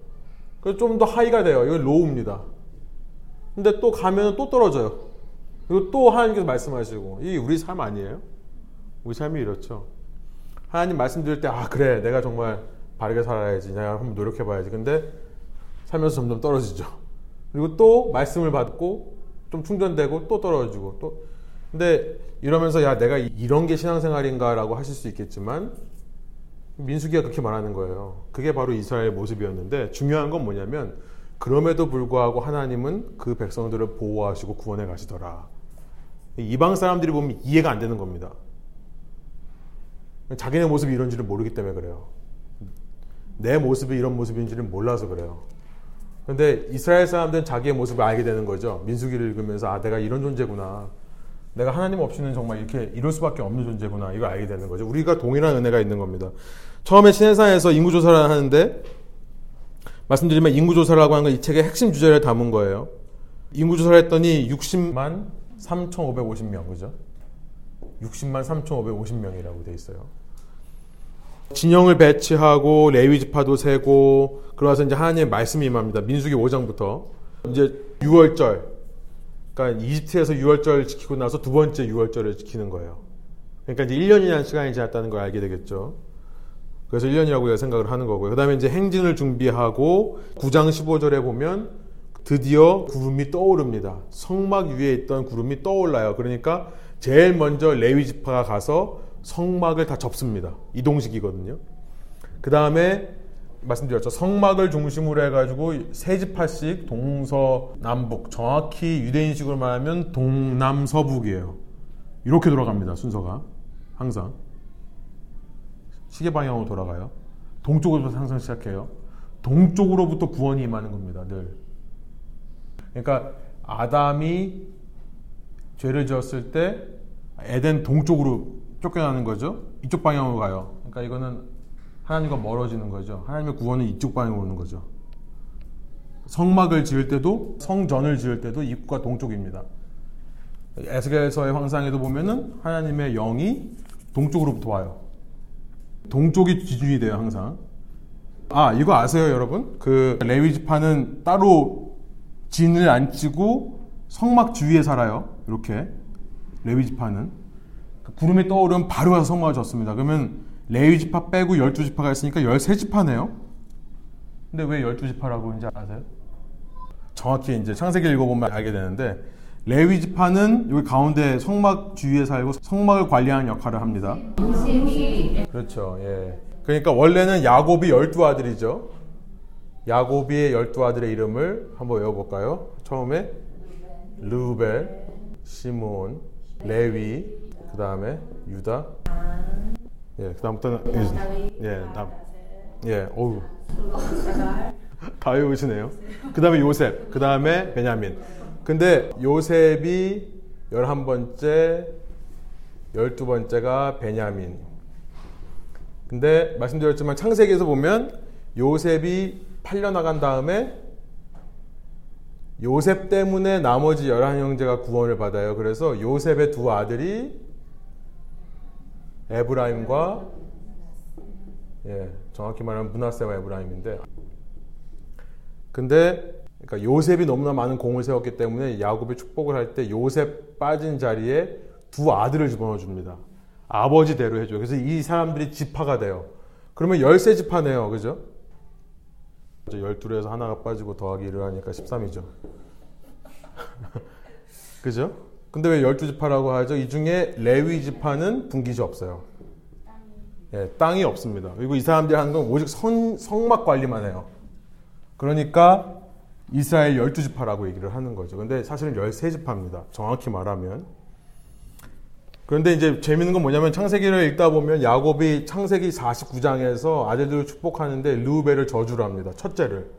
그래서 좀 더 하이가 돼요. 이건 로우입니다. 근데 또 가면 또 떨어져요. 그리고 또 하나님께서 말씀하시고 이게 우리 삶 아니에요? 우리 삶이 이렇죠. 하나님 말씀 드릴 때, 아, 그래. 내가 정말 바르게 살아야지. 내가 한번 노력해 봐야지. 근데 살면서 점점 떨어지죠. 그리고 또 말씀을 받고 좀 충전되고 또 떨어지고 또. 근데 이러면서 야, 내가 이런 게 신앙생활인가라고 하실 수 있겠지만 민수기가 그렇게 말하는 거예요. 그게 바로 이스라엘의 모습이었는데 중요한 건 뭐냐면 그럼에도 불구하고 하나님은 그 백성들을 보호하시고 구원해 가시더라. 이방 사람들이 보면 이해가 안 되는 겁니다. 자기네 모습이 이런 줄을 모르기 때문에 그래요. 내 모습이 이런 모습인지를 몰라서 그래요. 근데 이스라엘 사람들은 자기의 모습을 알게 되는 거죠. 민수기를 읽으면서 아 내가 이런 존재구나. 내가 하나님 없이는 정말 이렇게 이럴 수밖에 없는 존재구나. 이걸 알게 되는 거죠. 우리가 동일한 은혜가 있는 겁니다. 처음에 신해사에서 인구 조사를 하는데 말씀드리면 인구 조사라고 하는 건 이 책의 핵심 주제를 담은 거예요. 인구 조사를 했더니 60만 3,550명, 그죠? 60만 3,550명이라고 돼 있어요. 진영을 배치하고 레위 지파도 세고 그러면서 이제 하나님의 말씀이 임합니다. 민수기 5장부터 이제 6월절 그러니까 이집트에서 6월절 지키고 나서 두 번째 6월절을 지키는 거예요. 그러니까 이제 1년이라는 시간이 지났다는 걸 알게 되겠죠. 그래서 1년이라고 생각을 하는 거고요. 그 다음에 이제 행진을 준비하고 9장 15절에 보면 드디어 구름이 떠오릅니다. 성막 위에 있던 구름이 떠올라요. 그러니까 제일 먼저 레위 지파가 가서 성막을 다 접습니다. 이동식이거든요. 그 다음에 말씀드렸죠. 성막을 중심으로 해가지고 세 지파씩 동서남북 정확히 유대인식으로 말하면 동남서북이에요. 이렇게 돌아갑니다. 순서가 항상 시계 방향으로 돌아가요. 동쪽으로부터 항상 시작해요. 동쪽으로부터 구원이 임하는 겁니다. 늘. 그러니까 아담이 죄를 지었을 때 에덴 동쪽으로 쫓겨나는 거죠. 이쪽 방향으로 가요. 그러니까 이거는 하나님과 멀어지는 거죠. 하나님의 구원은 이쪽 방향으로 오는 거죠. 성막을 지을 때도 성전을 지을 때도 입구가 동쪽입니다. 에스겔서의 황상에도 보면은 하나님의 영이 동쪽으로부터 와요. 동쪽이 기준이 돼요, 항상. 아, 이거 아세요, 여러분? 그 레위 지파는 따로 진을 안 치고 성막 주위에 살아요. 이렇게 레위 지파는 그 구름이 떠오르면 바로 와서 성막을 졌습니다. 그러면 레위 지파 빼고 12지파가 있으니까 13지파네요. 근데 왜 12지파라고 하는지 아세요? 정확히 이제 창세기 읽어보면 알게 되는데 레위 지파는 여기 가운데 성막 주위에 살고 성막을 관리하는 역할을 합니다. 그렇죠. 예. 그러니까 원래는 야곱이 열두 아들이죠. 야곱의 열두 아들의 이름을 한번 외워볼까요? 처음에 르벨, 시몬, 레위, 그 다음에 유다, 예, 그 다음부터는 예, 남, 예, 어우, 다 외우시네요. 그 다음에 요셉, 그 다음에 베냐민. 근데 요셉이 열한 번째, 열두 번째가 베냐민. 근데 말씀드렸지만 창세기에서 보면 요셉이 팔려나간 다음에 요셉 때문에 나머지 열한 형제가 구원을 받아요. 그래서 요셉의 두 아들이 에브라임과 예, 정확히 말하면 문하세와 에브라임인데 근데 그러니까 요셉이 너무나 많은 공을 세웠기 때문에 야곱이 축복을 할 때 요셉 빠진 자리에 두 아들을 집어넣어 줍니다. 아버지대로 해줘요. 그래서 이 사람들이 지파가 돼요. 그러면 열세 지파네요. 그죠? 열둘에서 하나가 빠지고 더하기 1을 하니까 13이죠. 그죠? 근데 왜 열두 지파라고 하죠? 이 중에 레위 지파는 분기지 없어요. 예, 땅이 없습니다. 그리고 이 사람들이 하는 건 오직 성, 성막 관리만 해요. 그러니까 이스라엘 열두 지파라고 얘기를 하는 거죠. 근데 사실은 열세 지파입니다. 정확히 말하면. 그런데 이제 재밌는 건 뭐냐면 창세기를 읽다 보면 야곱이 창세기 49장에서 아들들을 축복하는데 르우벨을 저주를 합니다. 첫째를.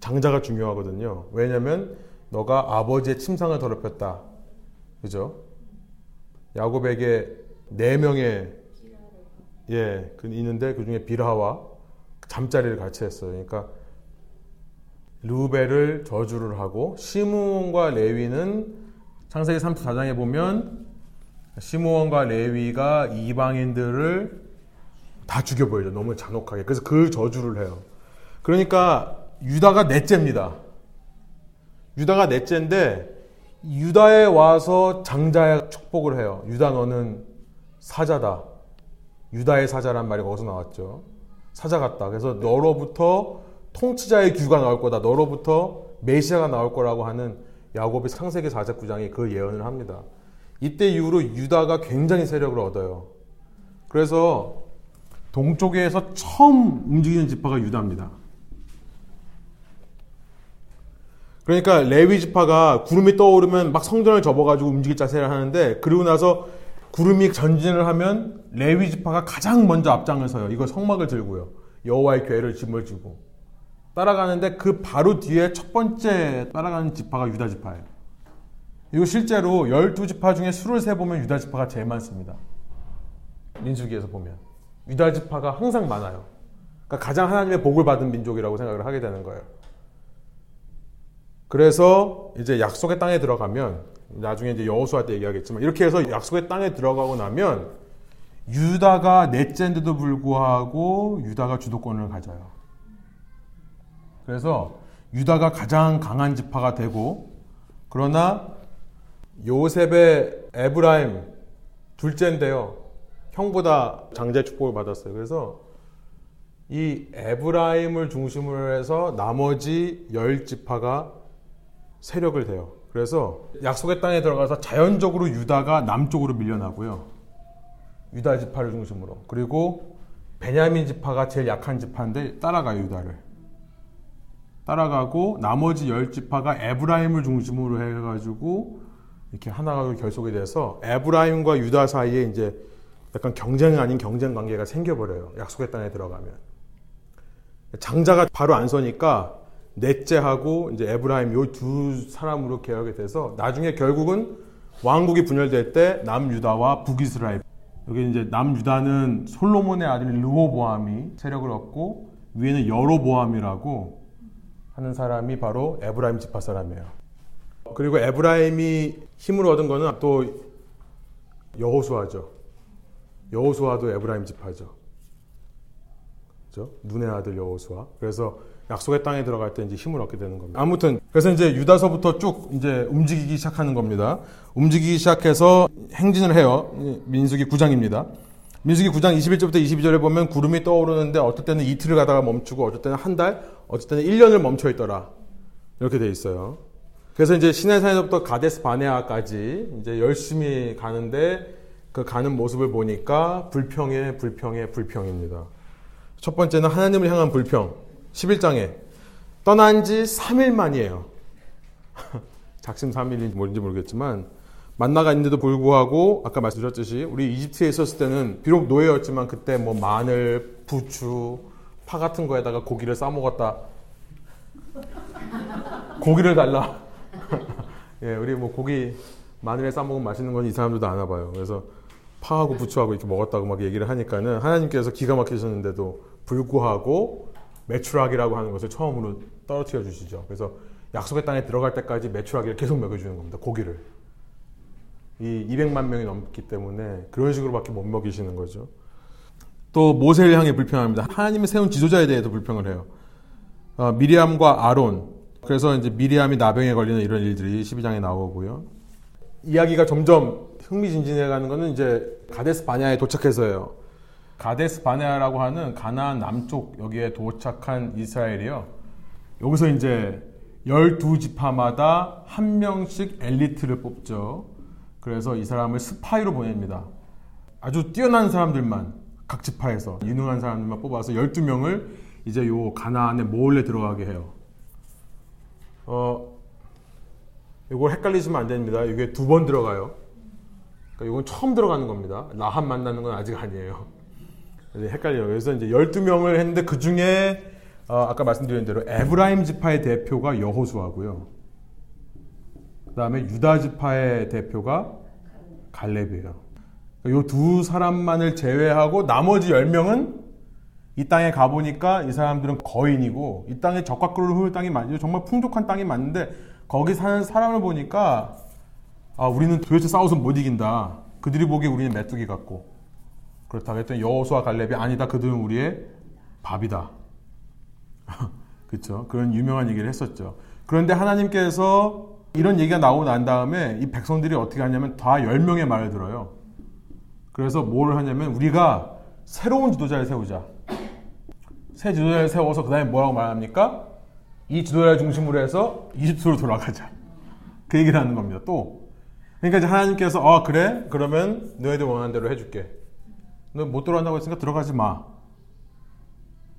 장자가 중요하거든요. 왜냐면 너가 아버지의 침상을 더럽혔다. 그죠? 야곱에게 네 명의 예, 그 있는데 그 중에 비라와 잠자리를 같이 했어요. 그러니까 루벨을 저주를 하고 시므온과 레위는 창세기 34장에 보면 시므온과 레위가 이방인들을 다 죽여버리죠. 너무 잔혹하게. 그래서 그 저주를 해요. 그러니까 유다가 넷째입니다. 유다가 넷째인데 유다에 와서 장자의 축복을 해요. 유다 너는 사자다. 유다의 사자란 말이 거기서 나왔죠. 사자 같다. 그래서 너로부터 통치자의 규가 나올 거다. 너로부터 메시아가 나올 거라고 하는 야곱의 창세기 49장이 그 예언을 합니다. 이때 이후로 유다가 굉장히 세력을 얻어요. 그래서 동쪽에서 처음 움직이는 지파가 유다입니다. 그러니까 레위 지파가 구름이 떠오르면 막 성전을 접어가지고 움직일 자세를 하는데 그리고 나서 구름이 전진을 하면 레위 지파가 가장 먼저 앞장을 서요. 이거 성막을 들고요. 여호와의 괴를 짐을 지고 따라가는데 그 바로 뒤에 첫 번째 따라가는 지파가 유다 지파예요. 이거 실제로 12지파 중에 수를 세보면 유다 지파가 제일 많습니다. 민수기에서 보면. 유다 지파가 항상 많아요. 그러니까 가장 하나님의 복을 받은 민족이라고 생각을 하게 되는 거예요. 그래서 이제 약속의 땅에 들어가면 나중에 이제 여호수아 때 얘기하겠지만 이렇게 해서 약속의 땅에 들어가고 나면 유다가 넷째인데도 불구하고 유다가 주도권을 가져요. 그래서 유다가 가장 강한 지파가 되고 그러나 요셉의 에브라임 둘째인데요. 형보다 장제 축복을 받았어요. 그래서 이 에브라임을 중심으로 해서 나머지 열 지파가 세력을 대요. 그래서 약속의 땅에 들어가서 자연적으로 유다가 남쪽으로 밀려나고요. 유다 지파를 중심으로. 그리고 베냐민 지파가 제일 약한 지파인데 따라가요, 유다를. 따라가고 나머지 열 지파가 에브라임을 중심으로 해가지고 이렇게 하나가 결속이 돼서 에브라임과 유다 사이에 이제 약간 경쟁 아닌 경쟁 관계가 생겨버려요. 약속의 땅에 들어가면. 장자가 바로 안 서니까 넷째하고 이제 에브라임 요 두 사람으로 개혁이 돼서 나중에 결국은 왕국이 분열될 때 남유다와 북이스라엘 여기 이제 남유다는 솔로몬의 아들 르호보암이 세력을 얻고 위에는 여로보암이라고 하는 사람이 바로 에브라임 지파 사람이에요. 그리고 에브라임이 힘을 얻은 거는 또 여호수아죠. 여호수아도 에브라임 지파죠. 그죠? 눈의 아들 여호수아. 그래서 약속의 땅에 들어갈 때 이제 힘을 얻게 되는 겁니다. 아무튼 그래서 이제 유다서부터 쭉 이제 움직이기 시작하는 겁니다. 움직이기 시작해서 행진을 해요. 민수기 9장입니다. 민수기 9장 21절부터 22절에 보면 구름이 떠오르는데 어떨 때는 이틀을 가다가 멈추고 어떨 때는 한 달, 어떨 때는 1년을 멈춰 있더라. 이렇게 돼 있어요. 그래서 이제 시내산에서부터 가데스 바네아까지 이제 열심히 가는데 그 가는 모습을 보니까 불평에 불평에 불평입니다. 첫 번째는 하나님을 향한 불평. 11장에 떠난 지 3일 만이에요. 작심 3일인지 뭔지 모르겠지만 만나가 있는데도 불구하고 아까 말씀드렸듯이 우리 이집트에 있었을 때는 비록 노예였지만 그때 뭐 마늘, 부추, 파 같은 거에다가 고기를 싸 먹었다. 고기를 달라. 예, 우리 뭐 고기 마늘에 싸 먹으면 맛있는 건 이 사람들도 아나 봐요. 그래서 파하고 부추하고 이렇게 먹었다고 막 얘기를 하니까는 하나님께서 기가 막히셨는데도 불구하고 매출하기라고 하는 것을 처음으로 떨어뜨려 주시죠. 그래서 약속의 땅에 들어갈 때까지 매출하기를 계속 먹여주는 겁니다. 고기를. 이 200만 명이 넘기 때문에 그런 식으로밖에 못 먹이시는 거죠. 또 모세를 향해 불평합니다. 하나님이 세운 지도자에 대해서 불평을 해요. 어, 미리암과 아론. 그래서 이제 미리암이 나병에 걸리는 이런 일들이 12장에 나오고요. 이야기가 점점 흥미진진해 가는 거는 이제 가데스 바냐에 도착해서예요. 가데스 바네아라고 하는 가나안 남쪽 여기에 도착한 이스라엘이요. 여기서 이제 12지파마다 한 명씩 엘리트를 뽑죠. 그래서 이 사람을 스파이로 보냅니다. 아주 뛰어난 사람들만 각 지파에서 유능한 사람들만 뽑아서 12명을 이제 요 가나안에 몰래 들어가게 해요. 어, 이걸 헷갈리시면 안 됩니다. 이게 두 번 들어가요. 그러니까 이건 처음 들어가는 겁니다. 라합 만나는 건 아직 아니에요. 헷갈려요. 그래서 이제 12명을 했는데 그 중에 어, 아까 말씀드린 대로 에브라임 지파의 대표가 여호수아고요. 그 다음에 유다 지파의 대표가 갈렙이에요. 이 두 사람만을 제외하고 나머지 10명은 이 땅에 가보니까 이 사람들은 거인이고 이 땅에 적과 꿀을 흐를 땅이 맞죠. 정말 풍족한 땅이 맞는데 거기 사는 사람을 보니까 아, 우리는 도대체 싸워서 못 이긴다. 그들이 보기에 우리는 메뚜기 같고 그렇다고 했더니 여호수아 갈렙이 아니다. 그들은 우리의 밥이다. 그렇죠? 그런 유명한 얘기를 했었죠. 그런데 하나님께서 이런 얘기가 나오고 난 다음에 이 백성들이 어떻게 하냐면 다 10명의 말을 들어요. 그래서 뭘 하냐면 우리가 새로운 지도자를 세우자. 새 지도자를 세워서 그 다음에 뭐라고 말합니까? 이 지도자를 중심으로 해서 이집트로 돌아가자. 그 얘기를 하는 겁니다. 또. 그러니까 이제 하나님께서 어 그래? 그러면 너희들 원하는 대로 해줄게. 너못 들어간다고 했으니까 들어가지 마.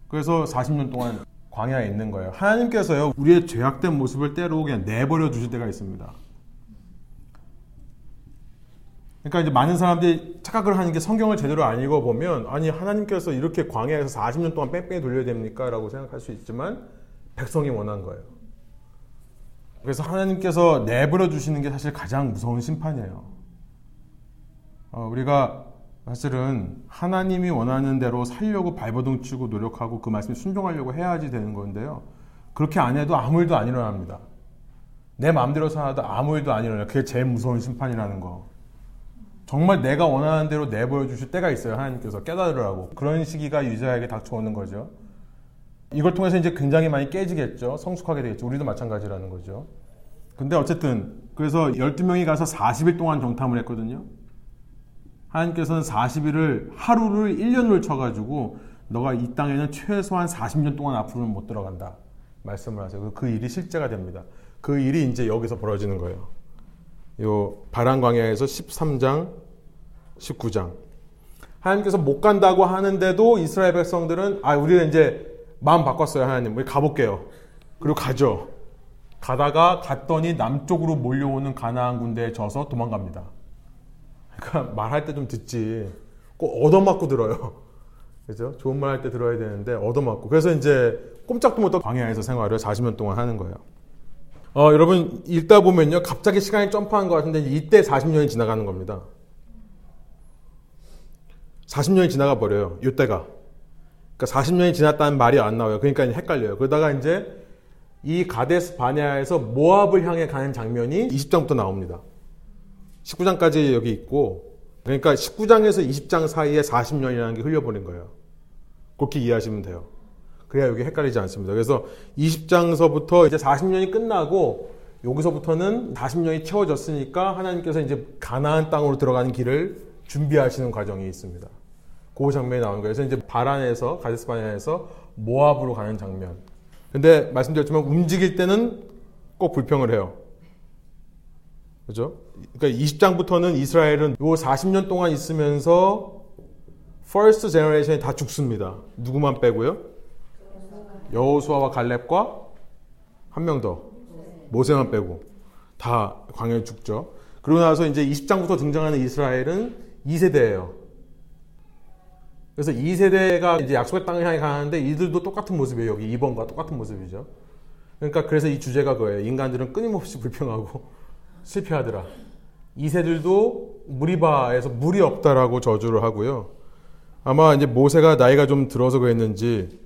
그래서 40년 동안 광야에 있는 거예요. 하나님께서요 우리의 죄악된 모습을 때로 그냥 내버려 두실 때가 있습니다. 그러니까 이제 많은 사람들이 착각을 하는 게 성경을 제대로 안 읽어보면 아니 하나님께서 이렇게 광야에서 40년 동안 뺑뺑이 돌려야 됩니까? 라고 생각할 수 있지만 백성이 원한 거예요. 그래서 하나님께서 내버려 주시는 게 사실 가장 무서운 심판이에요. 어, 우리가 사실은 하나님이 원하는 대로 살려고 발버둥 치고 노력하고 그 말씀에 순종하려고 해야지 되는 건데요. 그렇게 안 해도 아무 일도 안 일어납니다. 내 마음대로 살아도 아무 일도 안 일어나요. 그게 제일 무서운 심판이라는 거. 정말 내가 원하는 대로 내버려 주실 때가 있어요. 하나님께서 깨달으라고. 그런 시기가 유자에게 닥쳐오는 거죠. 이걸 통해서 이제 굉장히 많이 깨지겠죠. 성숙하게 되겠죠. 우리도 마찬가지라는 거죠. 근데 어쨌든 그래서 12명이 가서 40일 동안 정탐을 했거든요. 하나님께서는 40일을 하루를 1년을 쳐가지고 너가 이 땅에는 최소한 40년 동안 앞으로는 못 들어간다. 말씀을 하세요. 그 일이 실제가 됩니다. 그 일이 이제 여기서 벌어지는 거예요. 요 바란 광야에서 13장, 19장. 하나님께서 못 간다고 하는데도 이스라엘 백성들은 아 우리는 이제 마음 바꿨어요 하나님 우리 가볼게요. 그리고 가죠. 가다가 갔더니 남쪽으로 몰려오는 가나안 군대에 져서 도망갑니다. 그러니까 말할 때 좀 듣지. 꼭 얻어맞고 들어요. 그죠? 좋은 말 할 때 들어야 되는데 얻어맞고. 그래서 이제 꼼짝도 못하고 광야에서 생활을 40년 동안 하는 거예요. 어, 여러분 읽다 보면요. 갑자기 시간이 점프한 것 같은데 이때 40년이 지나가는 겁니다. 40년이 지나가 버려요. 이때가. 그러니까 40년이 지났다는 말이 안 나와요. 그러니까 헷갈려요. 그러다가 이제 이 가데스 바냐에서 모압을 향해 가는 장면이 20장부터 나옵니다. 19장까지 여기 있고 그러니까 19장에서 20장 사이에 40년이라는 게 흘려버린 거예요. 그렇게 이해하시면 돼요. 그래야 여기 헷갈리지 않습니다. 그래서 20장서부터 이제 40년이 끝나고 여기서부터는 40년이 채워졌으니까 하나님께서 이제 가나안 땅으로 들어가는 길을 준비하시는 과정이 있습니다. 그 장면이 나오는 거예요. 그래서 이제 바란에서 가데스바네아에서 모압으로 가는 장면. 근데 말씀드렸지만 움직일 때는 꼭 불평을 해요. 그죠? 그러니까 20장부터는 이스라엘은 요 40년 동안 있으면서 first generation이 다 죽습니다. 누구만 빼고요? 여호수아와 갈렙과 한 명 더. 모세만 빼고 다 광야에 죽죠. 그러고 나서 이제 20장부터 등장하는 이스라엘은 2세대예요. 그래서 2세대가 이제 약속의 땅을 향해 가는데 이들도 똑같은 모습이에요. 여기 2번과 똑같은 모습이죠. 그러니까 그래서 이 주제가 그거예요. 인간들은 끊임없이 불평하고 실패하더라. 2세들도 무리바에서 물이 없다라고 저주를 하고요. 아마 이제 모세가 나이가 좀 들어서 그랬는지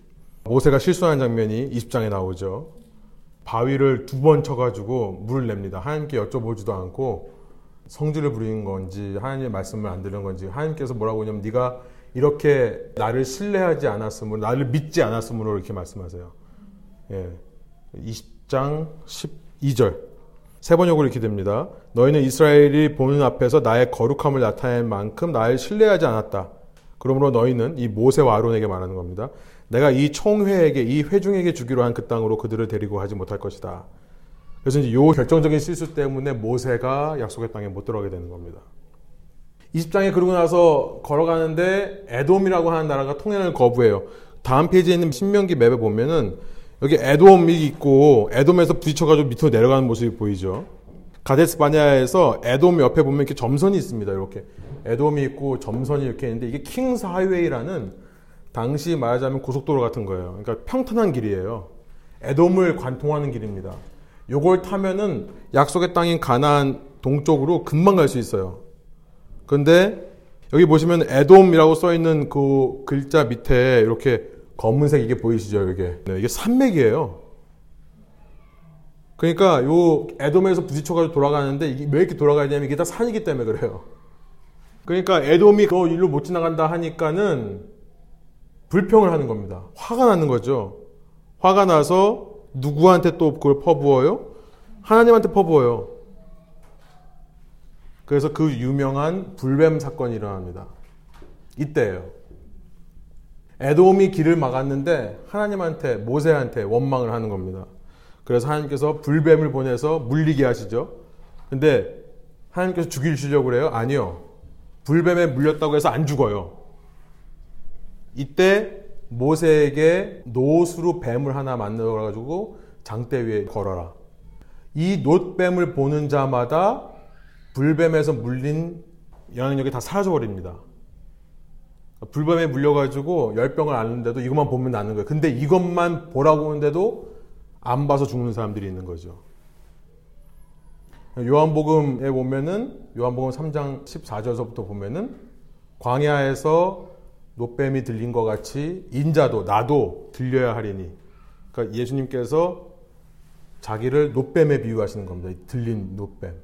모세가 실수한 장면이 20장에 나오죠. 바위를 두 번 쳐가지고 물을 냅니다. 하나님께 여쭤보지도 않고 성질을 부리는 건지 하나님의 말씀을 안 들은 건지 하나님께서 뭐라고 하냐면 네가 이렇게 나를 신뢰하지 않았으므로 나를 믿지 않았으므로 이렇게 말씀하세요. 예. 20장 12절 세 번역으로 이렇게 됩니다. 너희는 이스라엘이 보는 앞에서 나의 거룩함을 나타낼 만큼 나를 신뢰하지 않았다. 그러므로 너희는 이 모세와 아론에게 말하는 겁니다. 내가 이 총회에게 이 회중에게 주기로 한 그 땅으로 그들을 데리고 가지 못할 것이다. 그래서 이제 요 결정적인 실수 때문에 모세가 약속의 땅에 못 들어가게 되는 겁니다. 20장에 그러고 나서 걸어가는데 에돔이라고 하는 나라가 통행을 거부해요. 다음 페이지에 있는 신명기 맵에 보면은 여기 에돔이 있고 에돔에서 부딪혀가지고 밑으로 내려가는 모습이 보이죠. 가데스 바냐에서 에돔 옆에 보면 이렇게 점선이 있습니다. 이렇게 에돔이 있고 점선이 이렇게 있는데 이게 King's Highway라는 당시 말하자면 고속도로 같은 거예요. 그러니까 평탄한 길이에요. 에돔을 관통하는 길입니다. 요걸 타면은 약속의 땅인 가나안 동쪽으로 금방 갈 수 있어요. 근데 여기 보시면 에돔이라고 써 있는 그 글자 밑에 이렇게 검은색 이게 보이시죠? 이게 네, 이게 산맥이에요. 그러니까 요 에돔에서 부딪혀가지고 돌아가는데 이게 왜 이렇게 돌아가야 되냐면 이게 다 산이기 때문에 그래요. 그러니까 에돔이 그 일로 못 지나간다 하니까는 불평을 하는 겁니다. 화가 나는 거죠. 화가 나서 누구한테 또 그걸 퍼부어요? 하나님한테 퍼부어요. 그래서 그 유명한 불뱀 사건이 일어납니다. 이때예요. 에돔이 길을 막았는데 하나님한테 모세한테 원망을 하는 겁니다. 그래서 하나님께서 불뱀을 보내서 물리게 하시죠. 근데 하나님께서 죽이시려고 그래요? 아니요. 불뱀에 물렸다고 해서 안 죽어요. 이때 모세에게 노수로 뱀을 하나 만들어 가지고 장대 위에 걸어라. 이 놋뱀을 보는 자마다 불뱀에서 물린 영향력이 다 사라져 버립니다. 불뱀에 물려가지고 열병을 앓는데도 이것만 보면 낫는 거예요. 근데 이것만 보라고 하는데도 안 봐서 죽는 사람들이 있는 거죠. 요한복음에 보면은 요한복음 3장 14절서부터 보면은 광야에서 노뱀이 들린 것 같이 인자도 나도 들려야 하리니. 그러니까 예수님께서 자기를 노뱀에 비유하시는 겁니다. 들린 노뱀.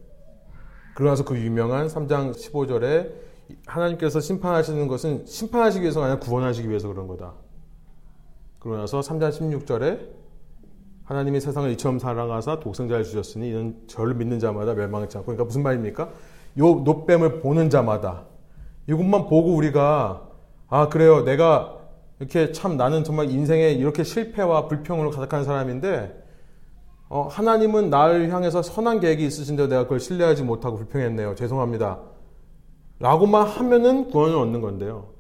그러나서 그 유명한 3장 15절에 하나님께서 심판하시는 것은 심판하시기 위해서가 아니라 구원하시기 위해서 그런 거다. 그러고 나서 3장 16절에 하나님이 세상을 이처럼 사랑하사 독생자를 주셨으니 이는 저를 믿는 자마다 멸망하지 않고 그러니까 무슨 말입니까? 요 노뱀을 보는 자마다 이것만 보고 우리가 아 그래요 내가 이렇게 참 나는 정말 인생에 이렇게 실패와 불평으로 가득한 사람인데 어, 하나님은 나를 향해서 선한 계획이 있으신데 내가 그걸 신뢰하지 못하고 불평했네요 죄송합니다 라고만 하면은 구원을 얻는 건데요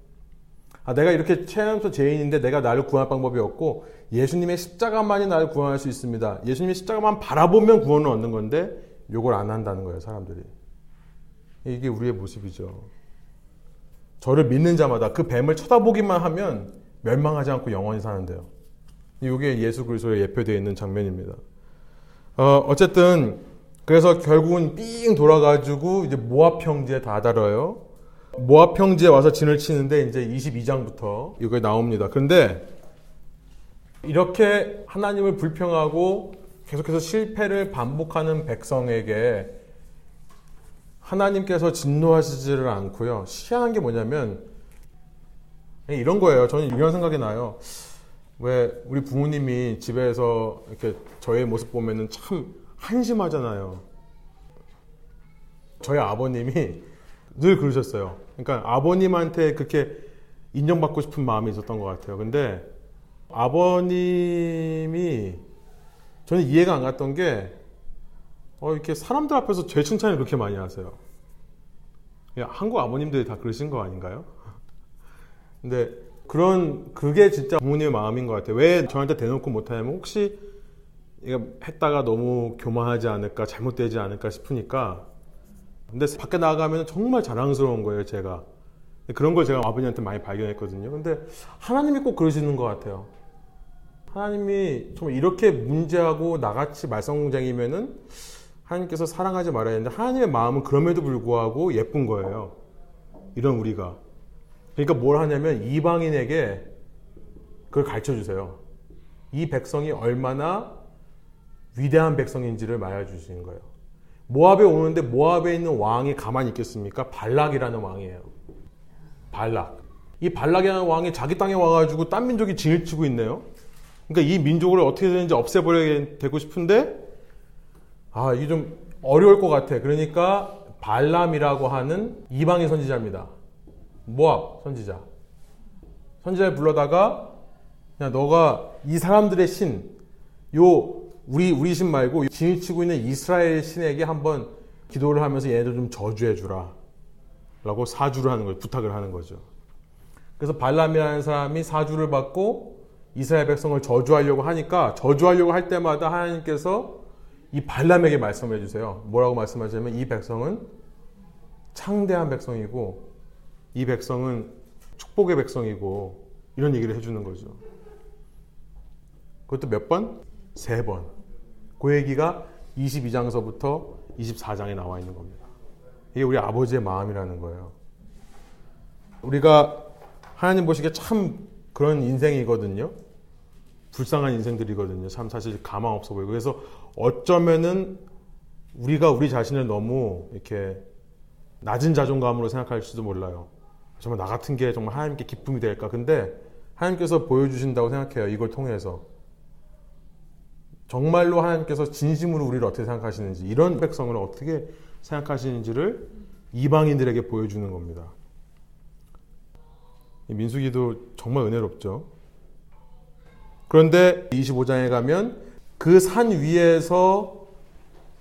아, 내가 이렇게 최연소 죄인인데 내가 나를 구할 방법이 없고 예수님의 십자가만이 나를 구원할 수 있습니다. 예수님의 십자가만 바라보면 구원을 얻는 건데 요걸 안 한다는 거예요, 사람들이. 이게 우리의 모습이죠. 저를 믿는 자마다 그 뱀을 쳐다보기만 하면 멸망하지 않고 영원히 사는데요. 이게 예수 그리스도에 예표되어 있는 장면입니다. 어, 어쨌든 그래서 결국은 삥 돌아가지고 이제 모압 형제에 다다뤄요. 모압 형제에 와서 진을 치는데 이제 22장부터 이거 나옵니다. 그런데 이렇게 하나님을 불평하고 계속해서 실패를 반복하는 백성에게 하나님께서 진노하시지를 않고요. 희한한 게 뭐냐면 이런 거예요. 저는 이런 생각이 나요. 왜 우리 부모님이 집에서 이렇게 저의 모습 보면은 참 한심하잖아요. 저희 아버님이 늘 그러셨어요. 그러니까 아버님한테 그렇게 인정받고 싶은 마음이 있었던 것 같아요. 근데 아버님이 저는 이해가 안 갔던 게 어, 이렇게 사람들 앞에서 제 칭찬을 그렇게 많이 하세요. 한국 아버님들이 다 그러신 거 아닌가요? 근데 그런 그게 진짜 부모님의 마음인 것 같아요. 왜 저한테 대놓고 못하냐면 혹시 이거 했다가 너무 교만하지 않을까 잘못되지 않을까 싶으니까 근데 밖에 나가면 정말 자랑스러운 거예요 제가 그런 걸 제가 아버님한테 많이 발견했거든요 근데 하나님이 꼭 그러시는 것 같아요 하나님이 정말 이렇게 문제하고 나같이 말썽쟁이면은 하나님께서 사랑하지 말아야 되는데 하나님의 마음은 그럼에도 불구하고 예쁜 거예요. 이런 우리가. 그러니까 뭘 하냐면 이방인에게 그걸 가르쳐 주세요. 이 백성이 얼마나 위대한 백성인지를 말해 주시는 거예요. 모압에 오는데 모압에 있는 왕이 가만히 있겠습니까? 발락이라는 왕이에요. 발락. 이 발락이라는 왕이 자기 땅에 와가지고 딴 민족이 진을 치고 있네요. 그러니까 이 민족을 어떻게든지 없애버려야 되고 싶은데 아 이게 좀 어려울 것 같아. 그러니까 발람이라고 하는 이방의 선지자입니다. 모압 선지자. 선지자를 불러다가 그냥 너가 이 사람들의 신, 요 우리 우리 신 말고 진위치고 있는 이스라엘 신에게 한번 기도를 하면서 얘네들 좀 저주해 주라. 라고 사주를 하는 거예요. 부탁을 하는 거죠. 그래서 발람이라는 사람이 사주를 받고 이스라엘 백성을 저주하려고 하니까 저주하려고 할 때마다 하나님께서 이 발람에게 말씀해 주세요. 뭐라고 말씀하시냐면 이 백성은 창대한 백성이고 이 백성은 축복의 백성이고 이런 얘기를 해주는 거죠. 그것도 몇 번? 세 번. 그 얘기가 22장서부터 24장에 나와 있는 겁니다. 이게 우리 아버지의 마음이라는 거예요. 우리가 하나님 보시기에 참 그런 인생이거든요. 불쌍한 인생들이거든요. 참 사실 가망 없어 보이고. 그래서 어쩌면은 우리가 우리 자신을 너무 이렇게 낮은 자존감으로 생각할지도 몰라요. 정말 나 같은 게 정말 하나님께 기쁨이 될까? 근데 하나님께서 보여주신다고 생각해요. 이걸 통해서. 정말로 하나님께서 진심으로 우리를 어떻게 생각하시는지, 이런 백성을 어떻게 생각하시는지를 이방인들에게 보여주는 겁니다. 민수기도 정말 은혜롭죠. 그런데 25장에 가면 그 산 위에서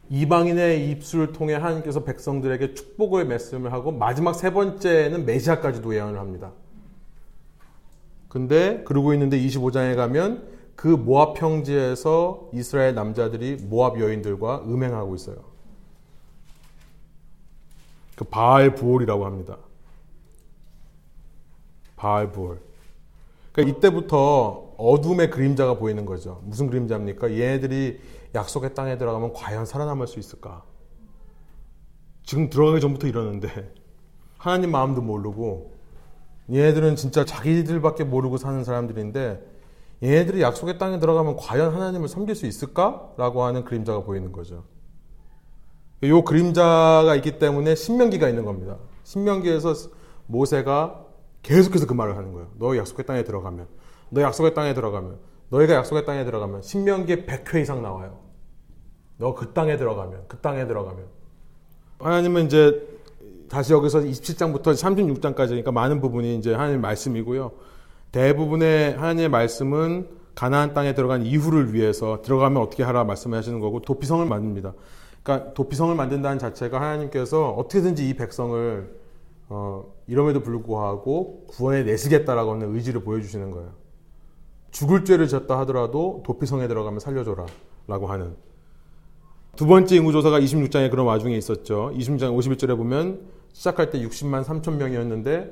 이방인의 입술을 통해 하나님께서 백성들에게 축복의 말씀을 하고 마지막 세 번째는 메시아까지도 예언을 합니다. 근데 그러고 있는데 25장에 가면 그 모압 평지에서 이스라엘 남자들이 모압 여인들과 음행하고 있어요. 그 바알 부올이라고 합니다. 바알 부올. 그러니까 이때부터 어둠의 그림자가 보이는 거죠. 무슨 그림자입니까? 얘네들이 약속의 땅에 들어가면 과연 살아남을 수 있을까? 지금 들어가기 전부터 이러는데 하나님 마음도 모르고 얘네들은 진짜 자기들밖에 모르고 사는 사람들인데 얘네들이 약속의 땅에 들어가면 과연 하나님을 섬길 수 있을까? 라고 하는 그림자가 보이는 거죠. 이 그림자가 있기 때문에 신명기가 있는 겁니다. 신명기에서 모세가 계속해서 그 말을 하는 거예요. 너 약속의 땅에 들어가면, 너 약속의 땅에 들어가면, 너희가 약속의 땅에 들어가면 신명기에 100회 이상 나와요. 너 그 땅에 들어가면, 그 땅에 들어가면. 하나님은 이제 다시 여기서 27장부터 36장까지 그러니까 많은 부분이 이제 하나님의 말씀이고요. 대부분의 하나님의 말씀은 가나안 땅에 들어간 이후를 위해서 들어가면 어떻게 하라 말씀하시는 거고 도피성을 만듭니다. 그러니까 도피성을 만든다는 자체가 하나님께서 어떻게든지 이 백성을 어, 이럼에도 불구하고 구원에 내시겠다라고 하는 의지를 보여주시는 거예요. 죽을 죄를 졌다 하더라도 도피성에 들어가면 살려줘라 라고 하는 두 번째 인구조사가 26장에 그런 와중에 있었죠. 26장 51절에 보면 시작할 때 60만 3천 명이었는데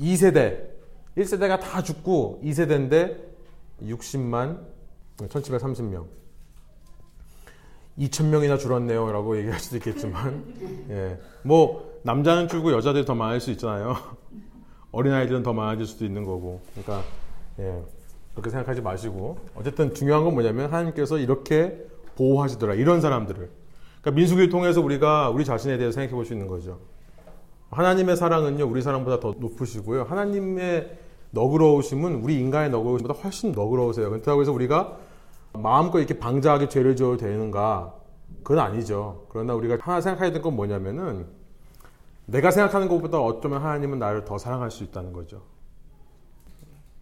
2세대 1세대가 다 죽고 2세대인데 60만 1730명 2,000명이나 줄었네요. 라고 얘기할 수도 있겠지만, 예. 뭐, 남자는 줄고 여자들이 더 많을 수 있잖아요. 어린아이들은 더 많아질 수도 있는 거고. 그러니까, 예. 그렇게 생각하지 마시고. 어쨌든 중요한 건 뭐냐면, 하나님께서 이렇게 보호하시더라. 이런 사람들을. 그러니까 민수기를 통해서 우리가 우리 자신에 대해서 생각해 볼 수 있는 거죠. 하나님의 사랑은요, 우리 사랑보다 더 높으시고요. 하나님의 너그러우심은 우리 인간의 너그러우심보다 훨씬 너그러우세요. 그렇다고 해서 우리가 마음껏 이렇게 방자하게 죄를 지어도 되는가? 그건 아니죠. 그러나 우리가 하나 생각해야 될 건 뭐냐면은 내가 생각하는 것보다 어쩌면 하나님은 나를 더 사랑할 수 있다는 거죠.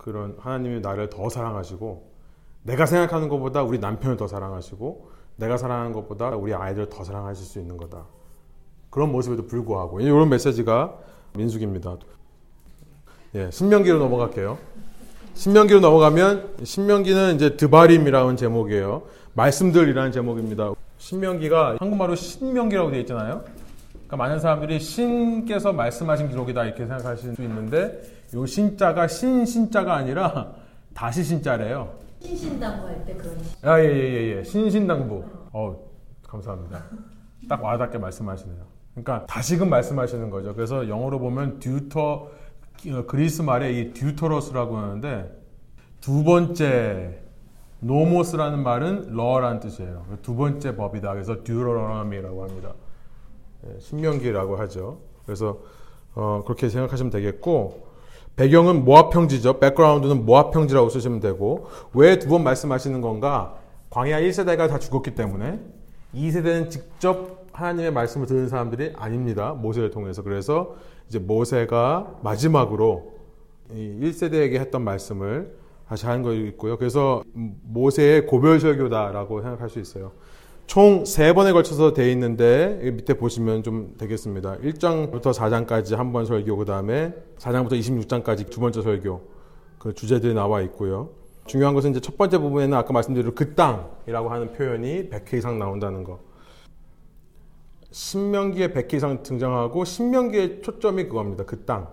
그런 하나님이 나를 더 사랑하시고 내가 생각하는 것보다 우리 남편을 더 사랑하시고 내가 사랑하는 것보다 우리 아이들을 더 사랑하실 수 있는 거다. 그런 모습에도 불구하고 이런 메시지가 민숙입니다. 예, 신명기로 넘어갈게요. 신명기로 넘어가면 신명기는 이제 드바림이라는 제목이에요. 말씀들이라는 제목입니다. 신명기가 한국말로 신명기라고 되어 있잖아요. 그러니까 많은 사람들이 신께서 말씀하신 기록이다 이렇게 생각하실 수 있는데 요 신자가 신 신자가 아니라 다시 신자래요. 신신당부 할 때 그런. 아, 예, 예, 예, 예. 신신당부. 어, 감사합니다. 딱 와닿게 말씀하시네요. 그러니까 다시금 말씀하시는 거죠. 그래서 영어로 보면 Deuter 어, 그리스 말에 이 δεύτερος라고 하는데 두 번째 νόμος라는 말은 law라는 뜻이에요. 두 번째 법이다. 그래서 Deuteronomy라고 합니다. 예, 신명기라고 하죠. 그래서 어, 그렇게 생각하시면 되겠고 배경은 모압 평지죠. background는 모압 평지라고 쓰시면 되고 왜 두 번 말씀하시는 건가? 광야 1세대가 다 죽었기 때문에 2세대는 직접 하나님의 말씀을 듣는 사람들이 아닙니다. 모세를 통해서. 그래서 이제 모세가 마지막으로 1세대에게 했던 말씀을 다시 하는 거 있고요. 그래서 모세의 고별 설교다라고 생각할 수 있어요. 총 세 번에 걸쳐서 돼 있는데 밑에 보시면 좀 되겠습니다. 1장부터 4장까지 한 번 설교, 그 다음에 4장부터 26장까지 두 번째 설교 그 주제들이 나와 있고요. 중요한 것은 이제 첫 번째 부분에는 아까 말씀드린 그 땅이라고 하는 표현이 100회 이상 나온다는 거. 신명기에 100회 이상 등장하고 신명기의 초점이 그겁니다. 그 땅.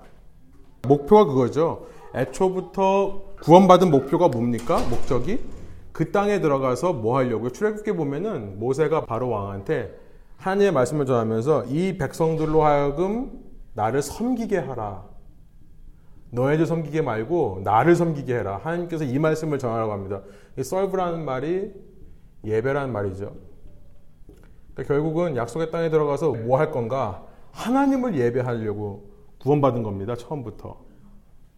목표가 그거죠. 애초부터 구원받은 목표가 뭡니까? 목적이 그 땅에 들어가서 뭐 하려고요? 출애굽기 보면은 모세가 바로 왕한테 하나님의 말씀을 전하면서 이 백성들로 하여금 나를 섬기게 하라. 너희들 섬기게 말고 나를 섬기게 해라. 하나님께서 이 말씀을 전하라고 합니다. 이 썰브라는 말이 예배라는 말이죠. 그러니까 결국은 약속의 땅에 들어가서 뭐 할 건가? 하나님을 예배하려고 구원받은 겁니다. 처음부터.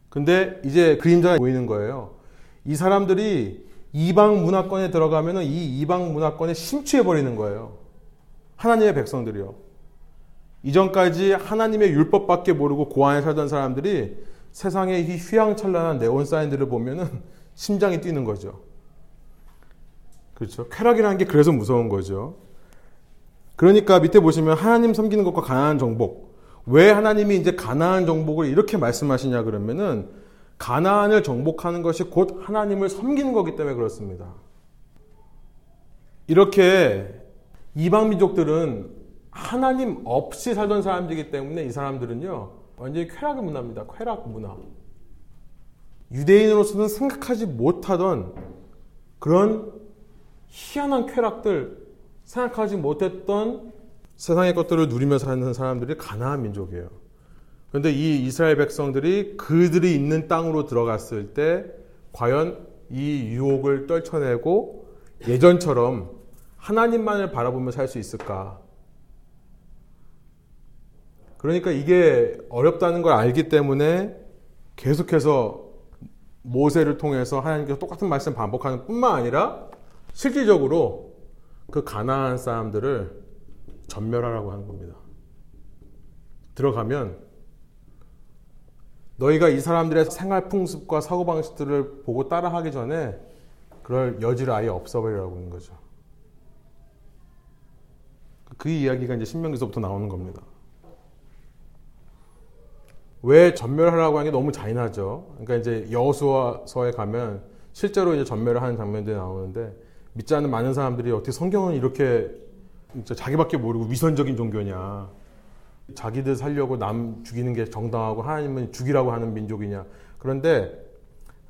근데 이제 그림자가 보이는 거예요. 이 사람들이 이방 문화권에 들어가면 이 이방 문화권에 심취해 버리는 거예요. 하나님의 백성들이요. 이전까지 하나님의 율법밖에 모르고 고안에 살던 사람들이 세상의 이 휘황찬란한 네온 사인들을 보면은 심장이 뛰는 거죠. 그렇죠. 쾌락이라는 게 그래서 무서운 거죠. 그러니까 밑에 보시면 하나님 섬기는 것과 가난한 정복. 왜 하나님이 이제 가난한 정복을 이렇게 말씀하시냐 그러면은 가난을 정복하는 것이 곧 하나님을 섬기는 거기 때문에 그렇습니다. 이렇게 이방 민족들은 하나님 없이 살던 사람들이기 때문에 이 사람들은요 완전히 쾌락의 문화입니다. 쾌락 문화. 유대인으로서는 생각하지 못하던 그런 희한한 쾌락들 생각하지 못했던 세상의 것들을 누리며 사는 사람들이 가나안 민족이에요. 그런데 이 이스라엘 백성들이 그들이 있는 땅으로 들어갔을 때 과연 이 유혹을 떨쳐내고 예전처럼 하나님만을 바라보며 살 수 있을까? 그러니까 이게 어렵다는 걸 알기 때문에 계속해서 모세를 통해서 하나님께서 똑같은 말씀 반복하는 뿐만 아니라 실질적으로 그 가나안 사람들을 전멸하라고 하는 겁니다. 들어가면 너희가 이 사람들의 생활 풍습과 사고 방식들을 보고 따라하기 전에 그럴 여지를 아예 없어버리라고 하는 거죠. 그 이야기가 이제 신명기서부터 나오는 겁니다. 왜 전멸하라고 하는 게 너무 잔인하죠. 그러니까 이제 여호수아서에 가면 실제로 이제 전멸을 하는 장면들이 나오는데 믿지 않는 많은 사람들이 어떻게 성경은 이렇게 자기밖에 모르고 위선적인 종교냐. 자기들 살려고 남 죽이는 게 정당하고 하나님은 죽이라고 하는 민족이냐. 그런데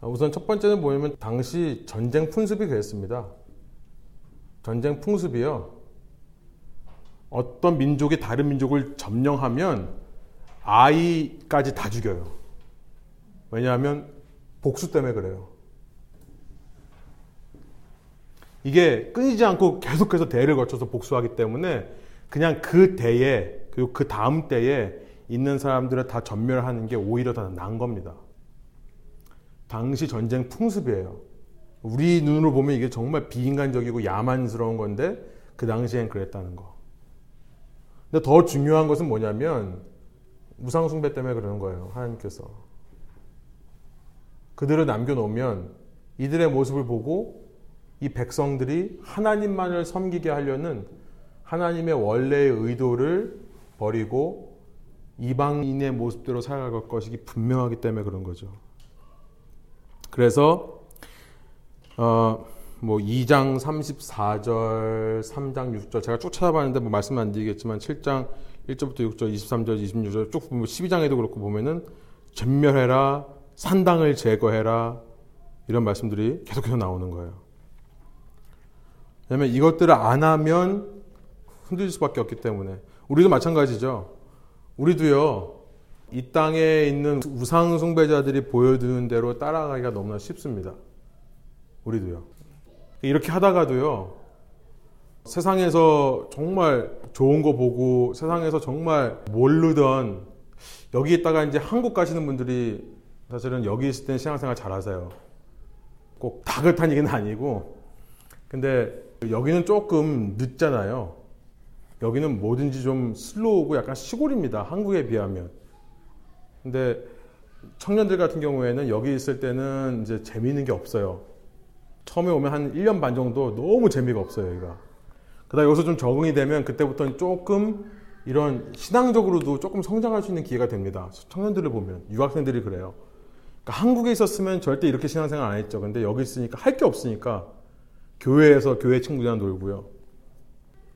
우선 첫 번째는 뭐냐면 당시 전쟁 풍습이 그랬습니다. 전쟁 풍습이요. 어떤 민족이 다른 민족을 점령하면 아이까지 다 죽여요. 왜냐하면 복수 때문에 그래요. 이게 끊이지 않고 계속해서 대를 거쳐서 복수하기 때문에 그냥 그 대에 그리고 그 다음 때에 있는 사람들을 다 전멸하는 게 오히려 더 나은 겁니다. 당시 전쟁 풍습이에요. 우리 눈으로 보면 이게 정말 비인간적이고 야만스러운 건데 그 당시엔 그랬다는 거. 근데 더 중요한 것은 뭐냐면 무상숭배 때문에 그러는 거예요. 하나님께서. 그들을 남겨놓으면 이들의 모습을 보고 이 백성들이 하나님만을 섬기게 하려는 하나님의 원래의 의도를 버리고 이방인의 모습대로 살아갈 것이 분명하기 때문에 그런 거죠. 그래서 어, 뭐 2장 34절, 3장 6절 제가 쭉 찾아봤는데 뭐 말씀 안 드리겠지만 7장 1절부터 6절, 23절, 26절 쭉 보면 12장에도 그렇고 보면은 전멸해라, 산당을 제거해라 이런 말씀들이 계속해서 나오는 거예요. 왜냐하면 이것들을 안 하면 흔들릴 수밖에 없기 때문에 우리도 마찬가지죠. 우리도요 이 땅에 있는 우상 숭배자들이 보여주는 대로 따라가기가 너무나 쉽습니다. 우리도요. 이렇게 하다가도요, 세상에서 정말 좋은 거 보고 세상에서 정말 모르던 여기 있다가 이제 한국 가시는 분들이 사실은 여기 있을 때는 신앙생활 잘 하세요. 꼭 다그탄 얘기는 아니고. 근데 여기는 조금 늦잖아요. 여기는 뭐든지 좀 슬로우고 약간 시골입니다. 한국에 비하면. 근데 청년들 같은 경우에는 여기 있을 때는 이제 재미있는 게 없어요. 처음에 오면 한 1년 반 정도 너무 재미가 없어요, 여기가. 그다음 여기서 좀 적응이 되면 그때부터는 조금 이런 신앙적으로도 조금 성장할 수 있는 기회가 됩니다. 청년들을 보면 유학생들이 그래요. 그러니까 한국에 있었으면 절대 이렇게 신앙생활 안 했죠. 근데 여기 있으니까 할 게 없으니까 교회에서 교회 친구들이랑 놀고요.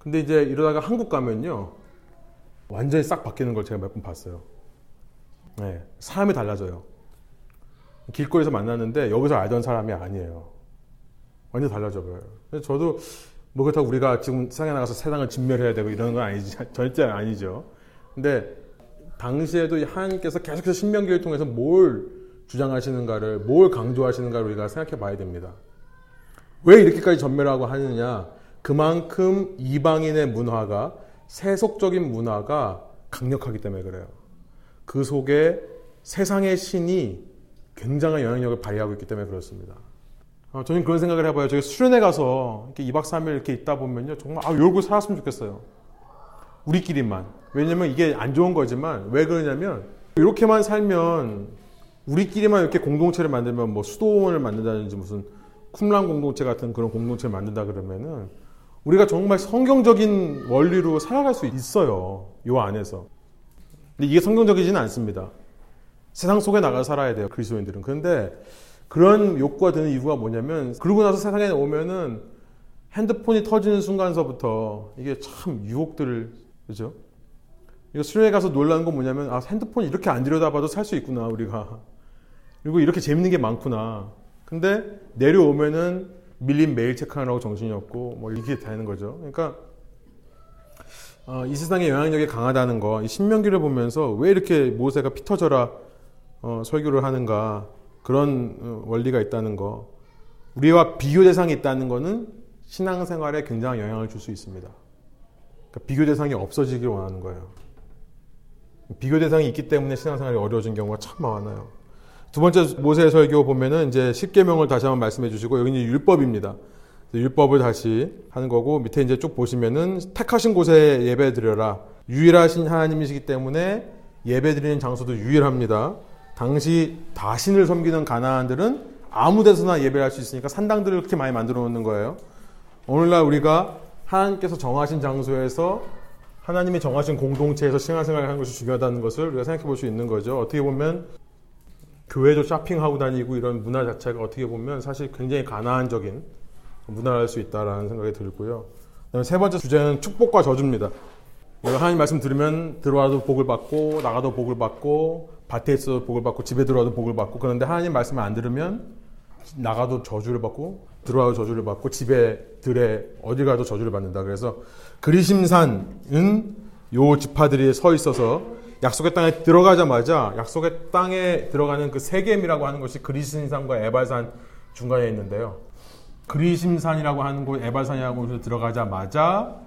근데 이제 이러다가 한국 가면요. 완전히 싹 바뀌는 걸 제가 몇 번 봤어요. 네, 사람이 달라져요. 길거리에서 만났는데 여기서 알던 사람이 아니에요. 완전 달라져 버려요. 저도 뭐 그렇다고 우리가 지금 세상에 나가서 세상을 진멸해야 되고 이러는 건 아니지 절대 아니죠. 근데 당시에도 하나님께서 계속해서 신명기를 통해서 뭘 주장하시는가를 뭘 강조하시는가를 우리가 생각해 봐야 됩니다. 왜 이렇게까지 전멸하고 하느냐? 그만큼 이방인의 문화가 세속적인 문화가 강력하기 때문에 그래요. 그 속에 세상의 신이 굉장한 영향력을 발휘하고 있기 때문에 그렇습니다. 어, 저는 그런 생각을 해봐요. 저희 수련회 가서 이렇게 2박 3일 이렇게 있다 보면요. 정말, 아, 열고 살았으면 좋겠어요. 우리끼리만. 왜냐면 이게 안 좋은 거지만, 왜 그러냐면, 이렇게만 살면 우리끼리만 이렇게 공동체를 만들면 뭐 수도원을 만든다든지 무슨 쿰란 공동체 같은 그런 공동체를 만든다 그러면은 우리가 정말 성경적인 원리로 살아갈 수 있어요. 요 안에서. 근데 이게 성경적이지는 않습니다. 세상 속에 나가 살아야 돼요. 그리스도인들은. 그런데 그런 욕구가 드는 이유가 뭐냐면 그러고 나서 세상에 오면은 핸드폰이 터지는 순간서부터 이게 참 유혹들을 그죠? 이거 수련회 가서 놀라는 건 뭐냐면 아 핸드폰 이렇게 안 들여다봐도 살 수 있구나 우리가 그리고 이렇게 재밌는 게 많구나. 근데 내려오면은 밀린 메일 체크하느라고 정신이 없고 뭐 이렇게 되는 거죠. 그러니까 어, 이 세상의 영향력이 강하다는 거, 이 신명기를 보면서 왜 이렇게 모세가 피 터져라 어, 설교를 하는가 그런 어, 원리가 있다는 거. 우리와 비교 대상이 있다는 거는 신앙생활에 굉장한 영향을 줄 수 있습니다. 그러니까 비교 대상이 없어지길 원하는 거예요. 비교 대상이 있기 때문에 신앙생활이 어려워진 경우가 참 많아요. 두 번째 모세의 설교 보면은 이제 십계명을 다시 한번 말씀해 주시고 여기는 율법입니다. 율법을 다시 하는 거고 밑에 이제 쭉 보시면은 택하신 곳에 예배 드려라. 유일하신 하나님이시기 때문에 예배 드리는 장소도 유일합니다. 당시 다신을 섬기는 가나안들은 아무 데서나 예배할 수 있으니까 산당들을 그렇게 많이 만들어 놓는 거예요. 오늘날 우리가 하나님께서 정하신 장소에서 하나님이 정하신 공동체에서 신앙생활을 하는 것이 중요하다는 것을 우리가 생각해 볼 수 있는 거죠. 어떻게 보면 교회도 쇼핑하고 다니고 이런 문화 자체가 어떻게 보면 사실 굉장히 가나안적인 문화를 할수 있다라는 생각이 들고요. 세 번째 주제는 축복과 저주입니다. 하나님 말씀 들으면 들어와도 복을 받고 나가도 복을 받고 밭에 있어도 복을 받고 집에 들어와도 복을 받고 그런데 하나님 말씀을 안 들으면 나가도 저주를 받고 들어와도 저주를 받고 집에 들에 어디 가도 저주를 받는다. 그래서 그리심산은 요 지파들이 서 있어서 약속의 땅에 들어가자마자 약속의 땅에 들어가는 그 세겜이라고 하는 것이 그리심산과 에발산 중간에 있는데요. 그리심산이라고 하는 곳, 에발산이라고 곳에 들어가자마자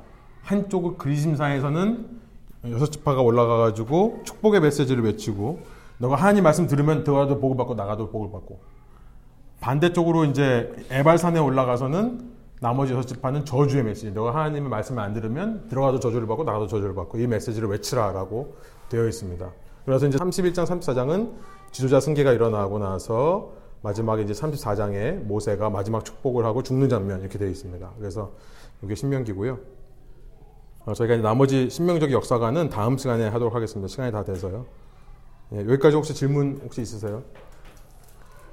한쪽은 그리심산에서는 여섯 지파가 올라가가지고 축복의 메시지를 외치고 너가 하나님 말씀 들으면 들어가도 복을 받고 나가도 복을 받고 반대쪽으로 이제 에발산에 올라가서는 나머지 여섯 지파는 저주의 메시지. 너가 하나님의 말씀을 안 들으면 들어가도 저주를 받고 나가도 저주를 받고 이 메시지를 외치라라고 되어 있습니다. 그래서 이제 31장, 34장은 지도자 승계가 일어나고 나서 마지막에 이제 34장에 모세가 마지막 축복을 하고 죽는 장면 이렇게 되어 있습니다. 그래서 이게 신명기고요. 어, 저희가 나머지 신명적 역사관은 다음 시간에 하도록 하겠습니다. 시간이 다 돼서요. 예, 여기까지 혹시 질문 혹시 있으세요?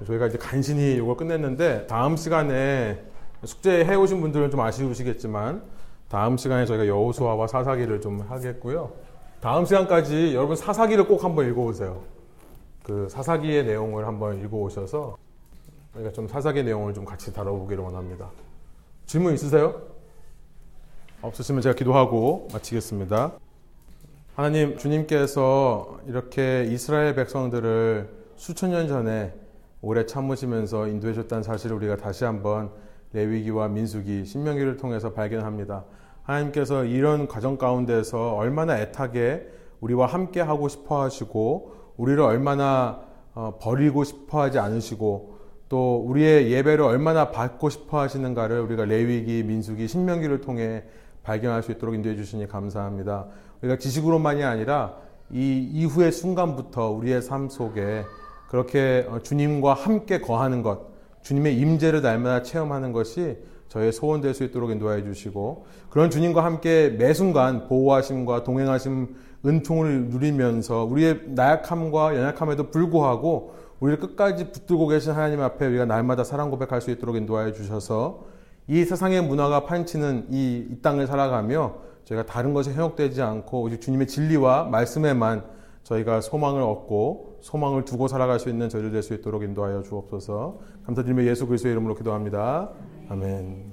저희가 이제 간신히 이걸 끝냈는데 다음 시간에 숙제 해오신 분들은 좀 아쉬우시겠지만 다음 시간에 저희가 여호수아와 사사기를 좀 하겠고요. 다음 시간까지 여러분 사사기를 꼭 한번 읽어보세요. 그 사사기의 내용을 한번 읽어오셔서 저희가 좀 사사기 내용을 좀 같이 다뤄보기를 원합니다. 질문 있으세요? 없으시면 제가 기도하고 마치겠습니다. 하나님, 주님께서 이렇게 이스라엘 백성들을 수천 년 전에 오래 참으시면서 인도해 줬다는 사실을 우리가 다시 한번 레위기와 민수기, 신명기를 통해서 발견합니다. 하나님께서 이런 과정 가운데서 얼마나 애타게 우리와 함께 하고 싶어 하시고 우리를 얼마나 어, 버리고 싶어 하지 않으시고 또 우리의 예배를 얼마나 받고 싶어 하시는가를 우리가 레위기, 민수기, 신명기를 통해 발견할 수 있도록 인도해 주시니 감사합니다. 우리가 지식으로만이 아니라 이 이후의 순간부터 우리의 삶 속에 그렇게 어, 주님과 함께 거하는 것, 주님의 임재를 날마다 체험하는 것이 저의 소원 될 수 있도록 인도하여 주시고 그런 주님과 함께 매 순간 보호하심과 동행하심 은총을 누리면서 우리의 나약함과 연약함에도 불구하고 우리를 끝까지 붙들고 계신 하나님 앞에 우리가 날마다 사랑 고백할 수 있도록 인도하여 주셔서 이 세상의 문화가 판치는 이, 이 땅을 살아가며 저희가 다른 것에 현혹되지 않고 오직 주님의 진리와 말씀에만 저희가 소망을 얻고 소망을 두고 살아갈 수 있는 저희들 될수 있도록 인도하여 주옵소서. 감사드리며 예수 그리스도의 이름으로 기도합니다. 아멘.